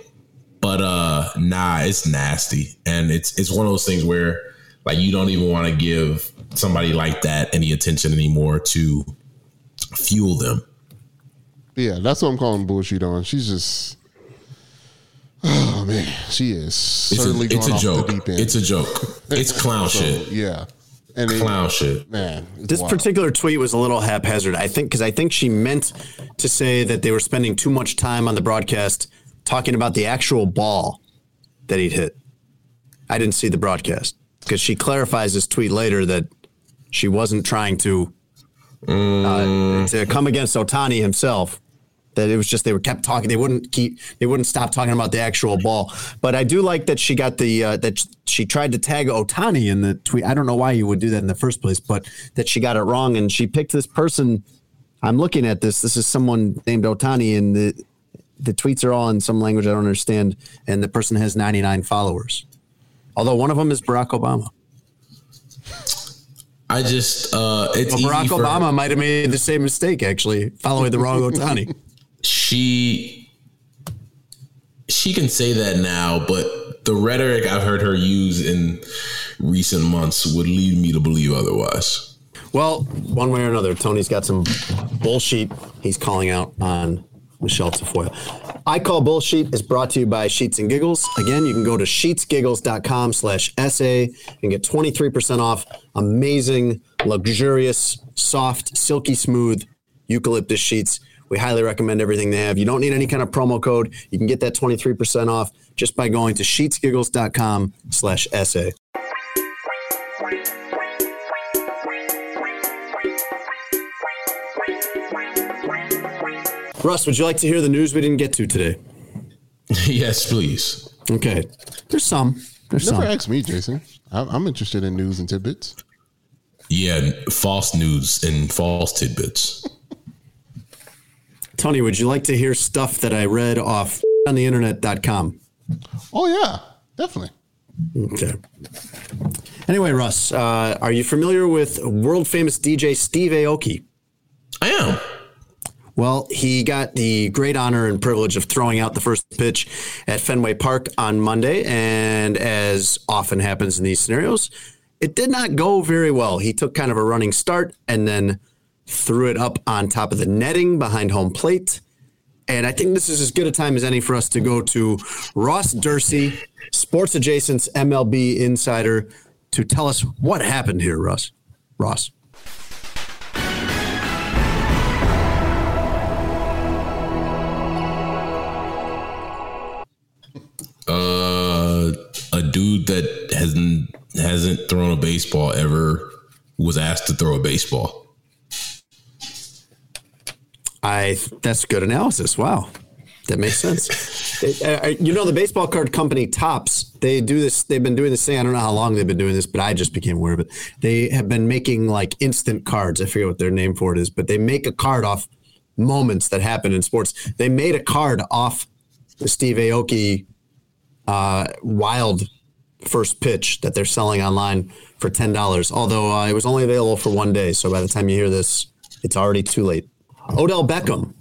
But uh nah, it's nasty. And it's it's one of those things where like you don't even want to give somebody like that any attention anymore to fuel them. Yeah, that's what I'm calling bullshit on. She's just, oh man, she is It's certainly a, it's going a off joke. the deep end. It's a joke. It's clown So, shit. Yeah, and it- Clown shit. man, This wild. particular tweet was a little haphazard. I think because I think she meant to say that they were spending too much time on the broadcast talking about the actual ball that he'd hit. I didn't see the broadcast because she clarifies this tweet later that she wasn't trying to uh, to come against Otani himself. That it was just they were kept talking. They wouldn't keep. They wouldn't stop talking about the actual ball. But I do like that she got the uh, that she tried to tag Otani in the tweet. I don't know why you would do that in the first place, but that she got it wrong and she picked this person. I'm looking at this. This is someone named Otani, and the the tweets are all in some language I don't understand. And the person has 99 followers, although one of them is Barack Obama. I just uh it's Well, Barack for- Obama might have made the same mistake actually, following the wrong Otani. she she can say that now, but the rhetoric I've heard her use in recent months would lead me to believe otherwise. Well, one way or another, Tony's got some bullshit he's calling out on Michelle Tafoya. I Call Bullshit is brought to you by Sheets and Giggles. Again, you can go to sheetsgiggles.com slash essay and get 23% off amazing, luxurious, soft, silky smooth eucalyptus sheets. We highly recommend everything they have. You don't need any kind of promo code. You can get that 23% off just by going to sheetsgiggles.com slash essay. Russ, would you like to hear the news we didn't get to today? yes, please. Okay. There's some. There's Never some. asked me, Jason. I'm, I'm interested in news and tidbits. Yeah, false news and false tidbits. Tony, would you like to hear stuff that I read off on the internet.com? Oh yeah, definitely. Okay. Anyway, Russ, uh, are you familiar with world famous DJ Steve Aoki? I am. Well, he got the great honor and privilege of throwing out the first pitch at Fenway Park on Monday. And as often happens in these scenarios, it did not go very well. He took kind of a running start and then threw it up on top of the netting behind home plate. And I think this is as good a time as any for us to go to Ross Dorsey, Sports Adjacent's MLB insider, to tell us what happened here, Russ. Ross. Uh, a dude that hasn't hasn't thrown a baseball ever was asked to throw a baseball. I that's good analysis. Wow, that makes sense. It- uh, you know, the baseball card company Topps they do this. They've been doing this thing. I don't know how long they've been doing this, but I just became aware of it. They have been making like instant cards. I forget what their name for it is, but they make a card off moments that happen in sports. They made a card off the Steve Aoki uh, wild first pitch that they're selling online for ten dollars. Although uh, it was only available for one day, so by the time you hear this, it's already too late. Odell Beckham,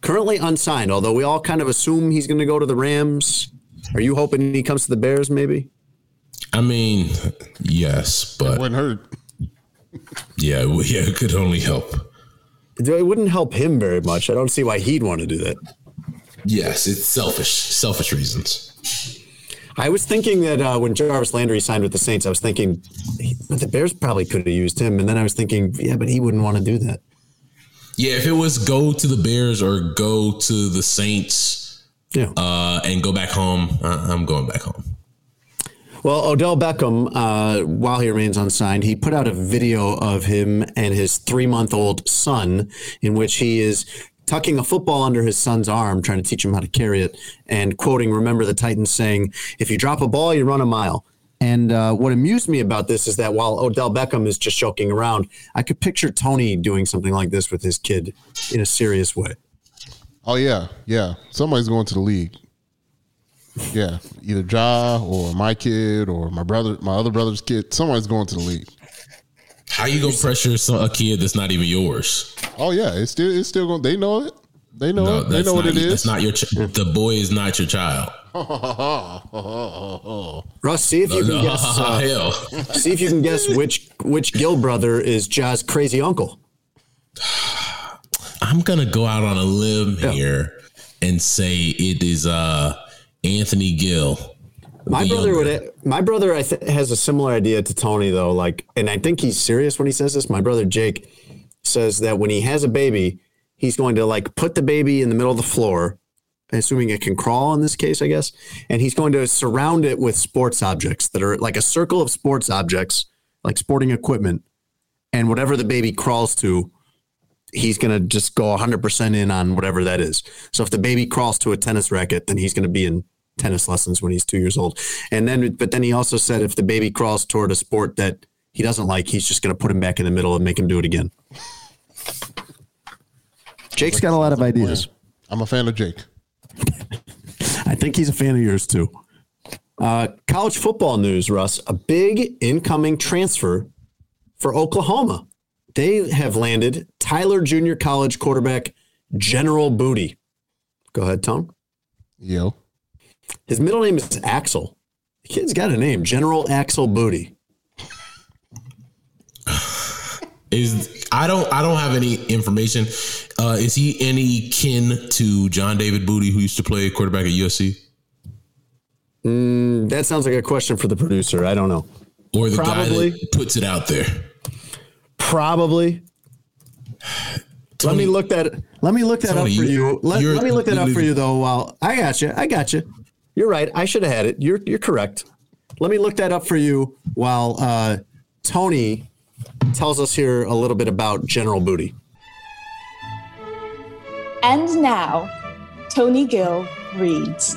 currently unsigned, although we all kind of assume he's going to go to the Rams. Are you hoping he comes to the Bears? Maybe. I mean, yes, but Wouldn't hurt. yeah, well, yeah, it could only help. It wouldn't help him very much. I don't see why he'd want to do that. Yes, it's selfish, selfish reasons. I was thinking that uh, when Jarvis Landry signed with the Saints, I was thinking but the Bears probably could have used him, and then I was thinking, yeah, but he wouldn't want to do that. Yeah, if it was go to the Bears or go to the Saints, Yeah. uh, and go back home. Uh, I'm going back home. Well, Odell Beckham, uh, while he remains unsigned, he put out a video of him and his three month old son in which he is tucking a football under his son's arm, trying to teach him how to carry it, and quoting, Remember the Titans saying, If you drop a ball, you run a mile. And uh, what amused me about this is that while Odell Beckham is just joking around, I could picture Tony doing something like this with his kid in a serious way. Oh yeah, yeah. Somebody's going to the league. Yeah, either Ja or my kid or my brother, my other brother's kid. Somebody's going to the league. How you gonna pressure some, a kid that's not even yours? Oh yeah, it's still it's still going. They know it. They know. No, it. They that's know what not, it is. That's not your. Ch- the boy is not your child. Russ, see if you can guess. Uh, Hell, see if you can guess which which Gill brother is Ja's crazy uncle. I'm gonna go out on a limb here and say it is uh Anthony Gill. My brother younger. would. My brother I th- has a similar idea to Tony though. Like, and I think he's serious when he says this. My brother Jake says that when he has a baby, he's going to like put the baby in the middle of the floor, assuming it can crawl in this case, I guess, and he's going to surround it with sports objects that are like a circle of sports objects, like sporting equipment, and whatever the baby crawls to. He's going to just go 100% in on whatever that is. So if the baby crawls to a tennis racket, then he's going to be in tennis lessons when he's two years old. And then, but then he also said if the baby crawls toward a sport that he doesn't like, he's just going to put him back in the middle and make him do it again. Jake's got a lot of ideas. I'm a fan of Jake. I think he's a fan of yours too. Uh, college football news, Russ. A big incoming transfer for Oklahoma. They have landed Tyler Junior College quarterback General Booty. Go ahead, Tom. Yo, His middle name is Axel. The kid's got a name, General Axel Booty. Is I don't I don't have any information. Uh, is he any kin to John David Booty, who used to play quarterback at USC, That sounds like a question for the producer. I don't know. or the Probably. guy that puts it out there? Probably. let me look that. Let me look that Tony, up for you-. Let, let me look that up for you- you, though. While I got you, I got you. You're right. I should have had it. You're you're correct. Let me look that up for you while uh, Tony tells us here a little bit about General Booty. And now, Tony Gill reads.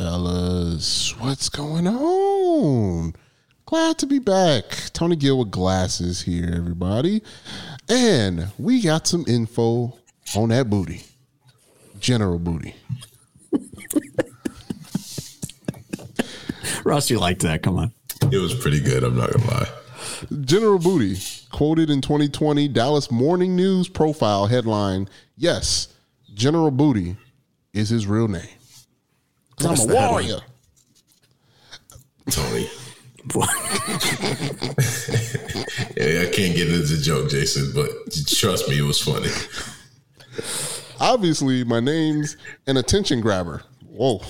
fellas, what's going on? Glad to be back. Tony Gill with glasses here, everybody. And we got some info on that booty. General booty. Russ, you liked that? Come on. It was pretty good. I'm not gonna lie. General Booty, quoted in 2020 Dallas Morning News profile headline Yes, General Booty is his real name. I'm a warrior. Tony. Yeah, I can't get into the joke, Jason, but trust me, it was funny. Obviously, my name's an attention grabber. Whoa.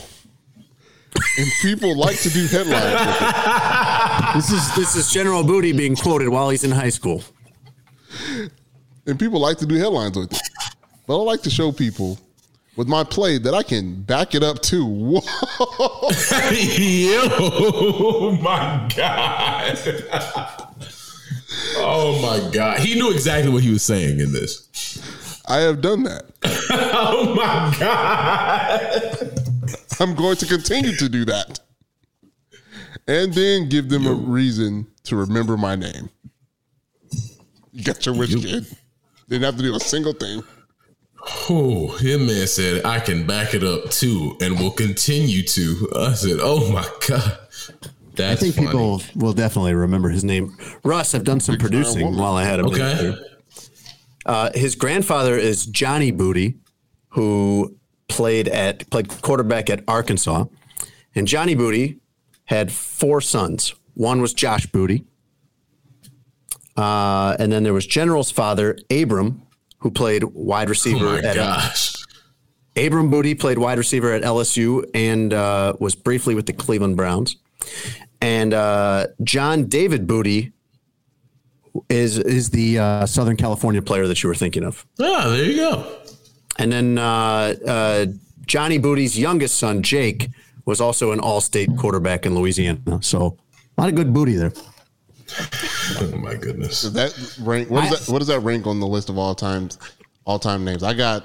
And people like to do headlines with it. This is this is General Booty being quoted while he's in high school. And people like to do headlines with it. But I like to show people with my play that I can back it up too. Whoa. Yo, my God. oh my God. He knew exactly what he was saying in this. I have done that. Oh my God. I'm going to continue to do that. And then give them a reason to remember my name. You got your wish, kid. Didn't have to do a single thing. Oh, him man said, I can back it up too and will continue to. I said, oh my God. That's I think funny. people will definitely remember his name. Russ, I've done some producing while I had him. Okay. Uh, his grandfather is Johnny Booty, who played at played quarterback at Arkansas, and Johnny Booty had four sons. One was Josh Booty, uh, and then there was General's father, Abram, who played wide Oh receiver my at gosh. Abram Booty played wide receiver at LSU and uh, was briefly with the Cleveland Browns. And uh, John David Booty is is the uh, Southern California player that you were thinking of. Ah, there you go. And then uh, uh, Johnny Booty's youngest son, Jake, was also an all-state quarterback in Louisiana. So a lot of good booty there. Oh my goodness. Does that rank? What, is that, what does that rank on the list of all times, all time names? I got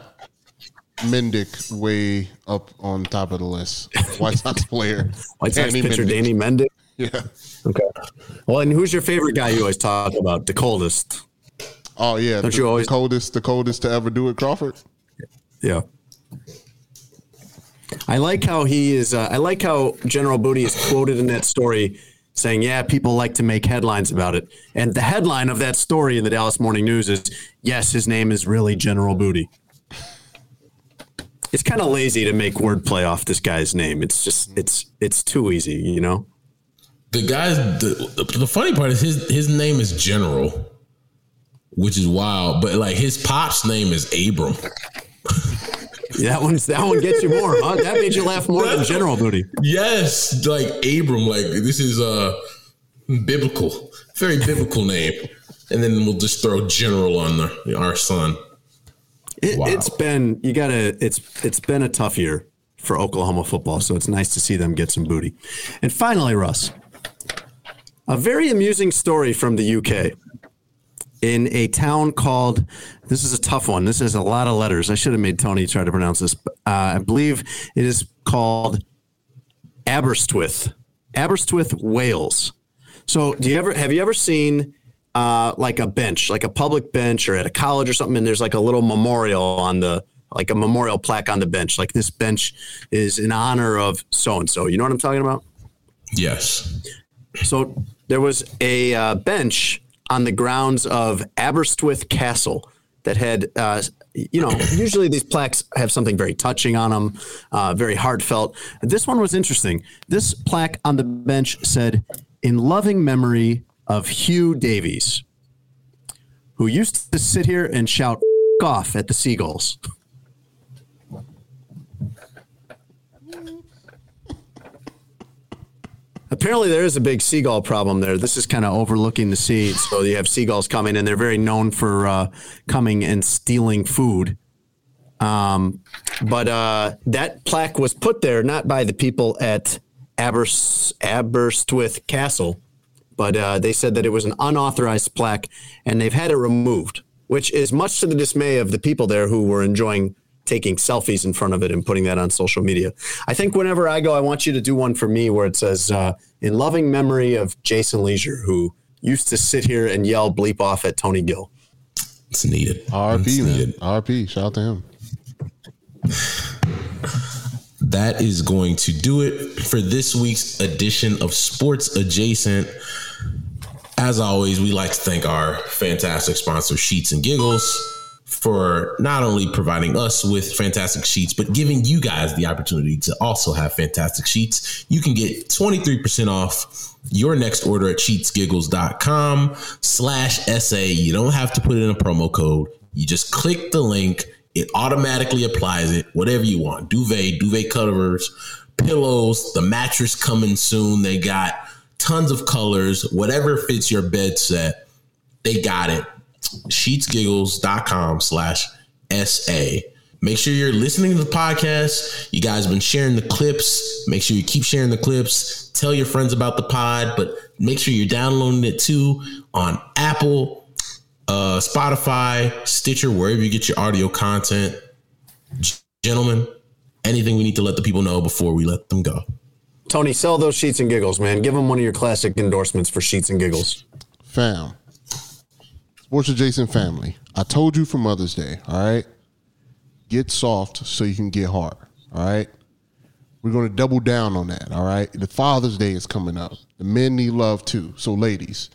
Mendick way up on top of the list. White Sox player. White Sox Danny pitcher Mendick. Danny Mendick. Yeah. Okay. Well, and who's your favorite guy you always talk about? The coldest. Oh yeah. Don't the, you always- the coldest, the coldest to ever do it, Crawford. Yeah. I like how he is. Uh, I like how General Booty is quoted in that story saying, "Yeah, people like to make headlines about it." And the headline of that story in the Dallas Morning News is, "Yes, his name is really General Booty." It's kind of lazy to make wordplay off this guy's name. It's just it's it's too easy, you know. The guys, the, the funny part is his his name is General, which is wild. But like his pop's name is Abram. That one's that one gets you more. Huh? That made you laugh more than General Booty. Yes, like Abram. Like this is uh biblical, very biblical name. And then we'll just throw General on the, our son. It, Wow. It's been you gotta it's it's been a tough year for Oklahoma football, so it's nice to see them get some booty. And finally, Russ, a very amusing story from the UK in a town called. This is a tough one. This is a lot of letters. I should have made Tony try to pronounce this. Uh, I believe it is called Aberystwyth, Aberystwyth, Wales. So, do you ever have you ever seen uh, like a bench, like a public bench, or at a college or something, and there's like a little memorial on the like a memorial plaque on the bench, like this bench is in honor of so and so. You know what I'm talking about? Yes. So there was a uh, bench on the grounds of Aberystwyth Castle that had, uh, you know, usually these plaques have something very touching on them, uh, very heartfelt. This one was interesting. This plaque on the bench said, "In loving memory of Hugh Davies, who used to sit here and shout off at the seagulls." Apparently, there is a big seagull problem there. This is kind of overlooking the sea. So you have seagulls coming, and they're very known for uh, coming and stealing food. Um, but uh, that plaque was put there not by the people at Abers- Aberystwyth Castle, but uh, they said that it was an unauthorized plaque, and they've had it removed, which is much to the dismay of the people there who were enjoying taking selfies in front of it and putting that on social media. I think whenever I go, I want you to do one for me where it says, uh, "In loving memory of Jason Lieser, who used to sit here and yell bleep off at Tony Gill." It's needed. It's RP man. needed. RP. Shout out to him. that is going to do it for this week's edition of Sports Adjacent. As always, we like to thank our fantastic sponsor, Sheets and Giggles, for not only providing us with fantastic sheets, but giving you guys the opportunity to also have fantastic sheets. You can get 23% off your next order at sheetsgiggles.com slash SA. You don't have to put in a promo code. You just click the link. It automatically applies it, whatever you want. Duvet, duvet covers, pillows, the mattress coming soon. They got tons of colors, whatever fits your bed set. They got it. Sheetsgiggles.com slash SA. Make sure you're listening to the podcast. You guys have been sharing the clips. Make sure you keep sharing the clips. Tell your friends about the pod, but make sure you're downloading it too on Apple, uh, Spotify, Stitcher, wherever you get your audio content. G- Gentlemen, anything we need to let the people know before we let them go? Tony, sell those sheets and giggles, man. Give them one of your classic endorsements for sheets and giggles. Fam. Sports adjacent family. I told you for Mother's Day, all right? Get soft so you can get hard, all right? We're going to double down on that, all right? The Father's Day is coming up. The men need love too. So, ladies,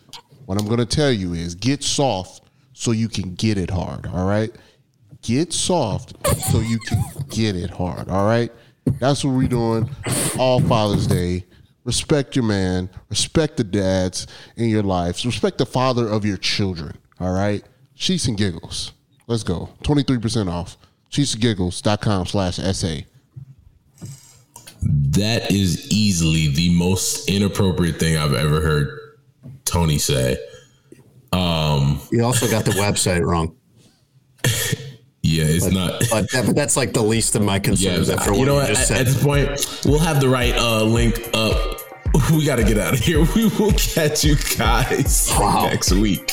what I'm going to tell you is get soft so you can get it hard, all right? Get soft so you can get it hard, all right? That's what we're doing all Father's Day. Respect your man, respect the dads in your lives, respect the father of your children, all right? Sheets and giggles. Let's go. 23% off. Sheetsandgiggles.com slash SA. That is easily the most inappropriate thing I've ever heard Tony say. Um, You also got the website wrong. Yeah, it's but, not. But, that, but, that's like the least of my concerns. Yeah, after you what know you what? just At, said. at this point, we'll have the right uh, link up. We got to get out of here. We will catch you guys Wow. next week.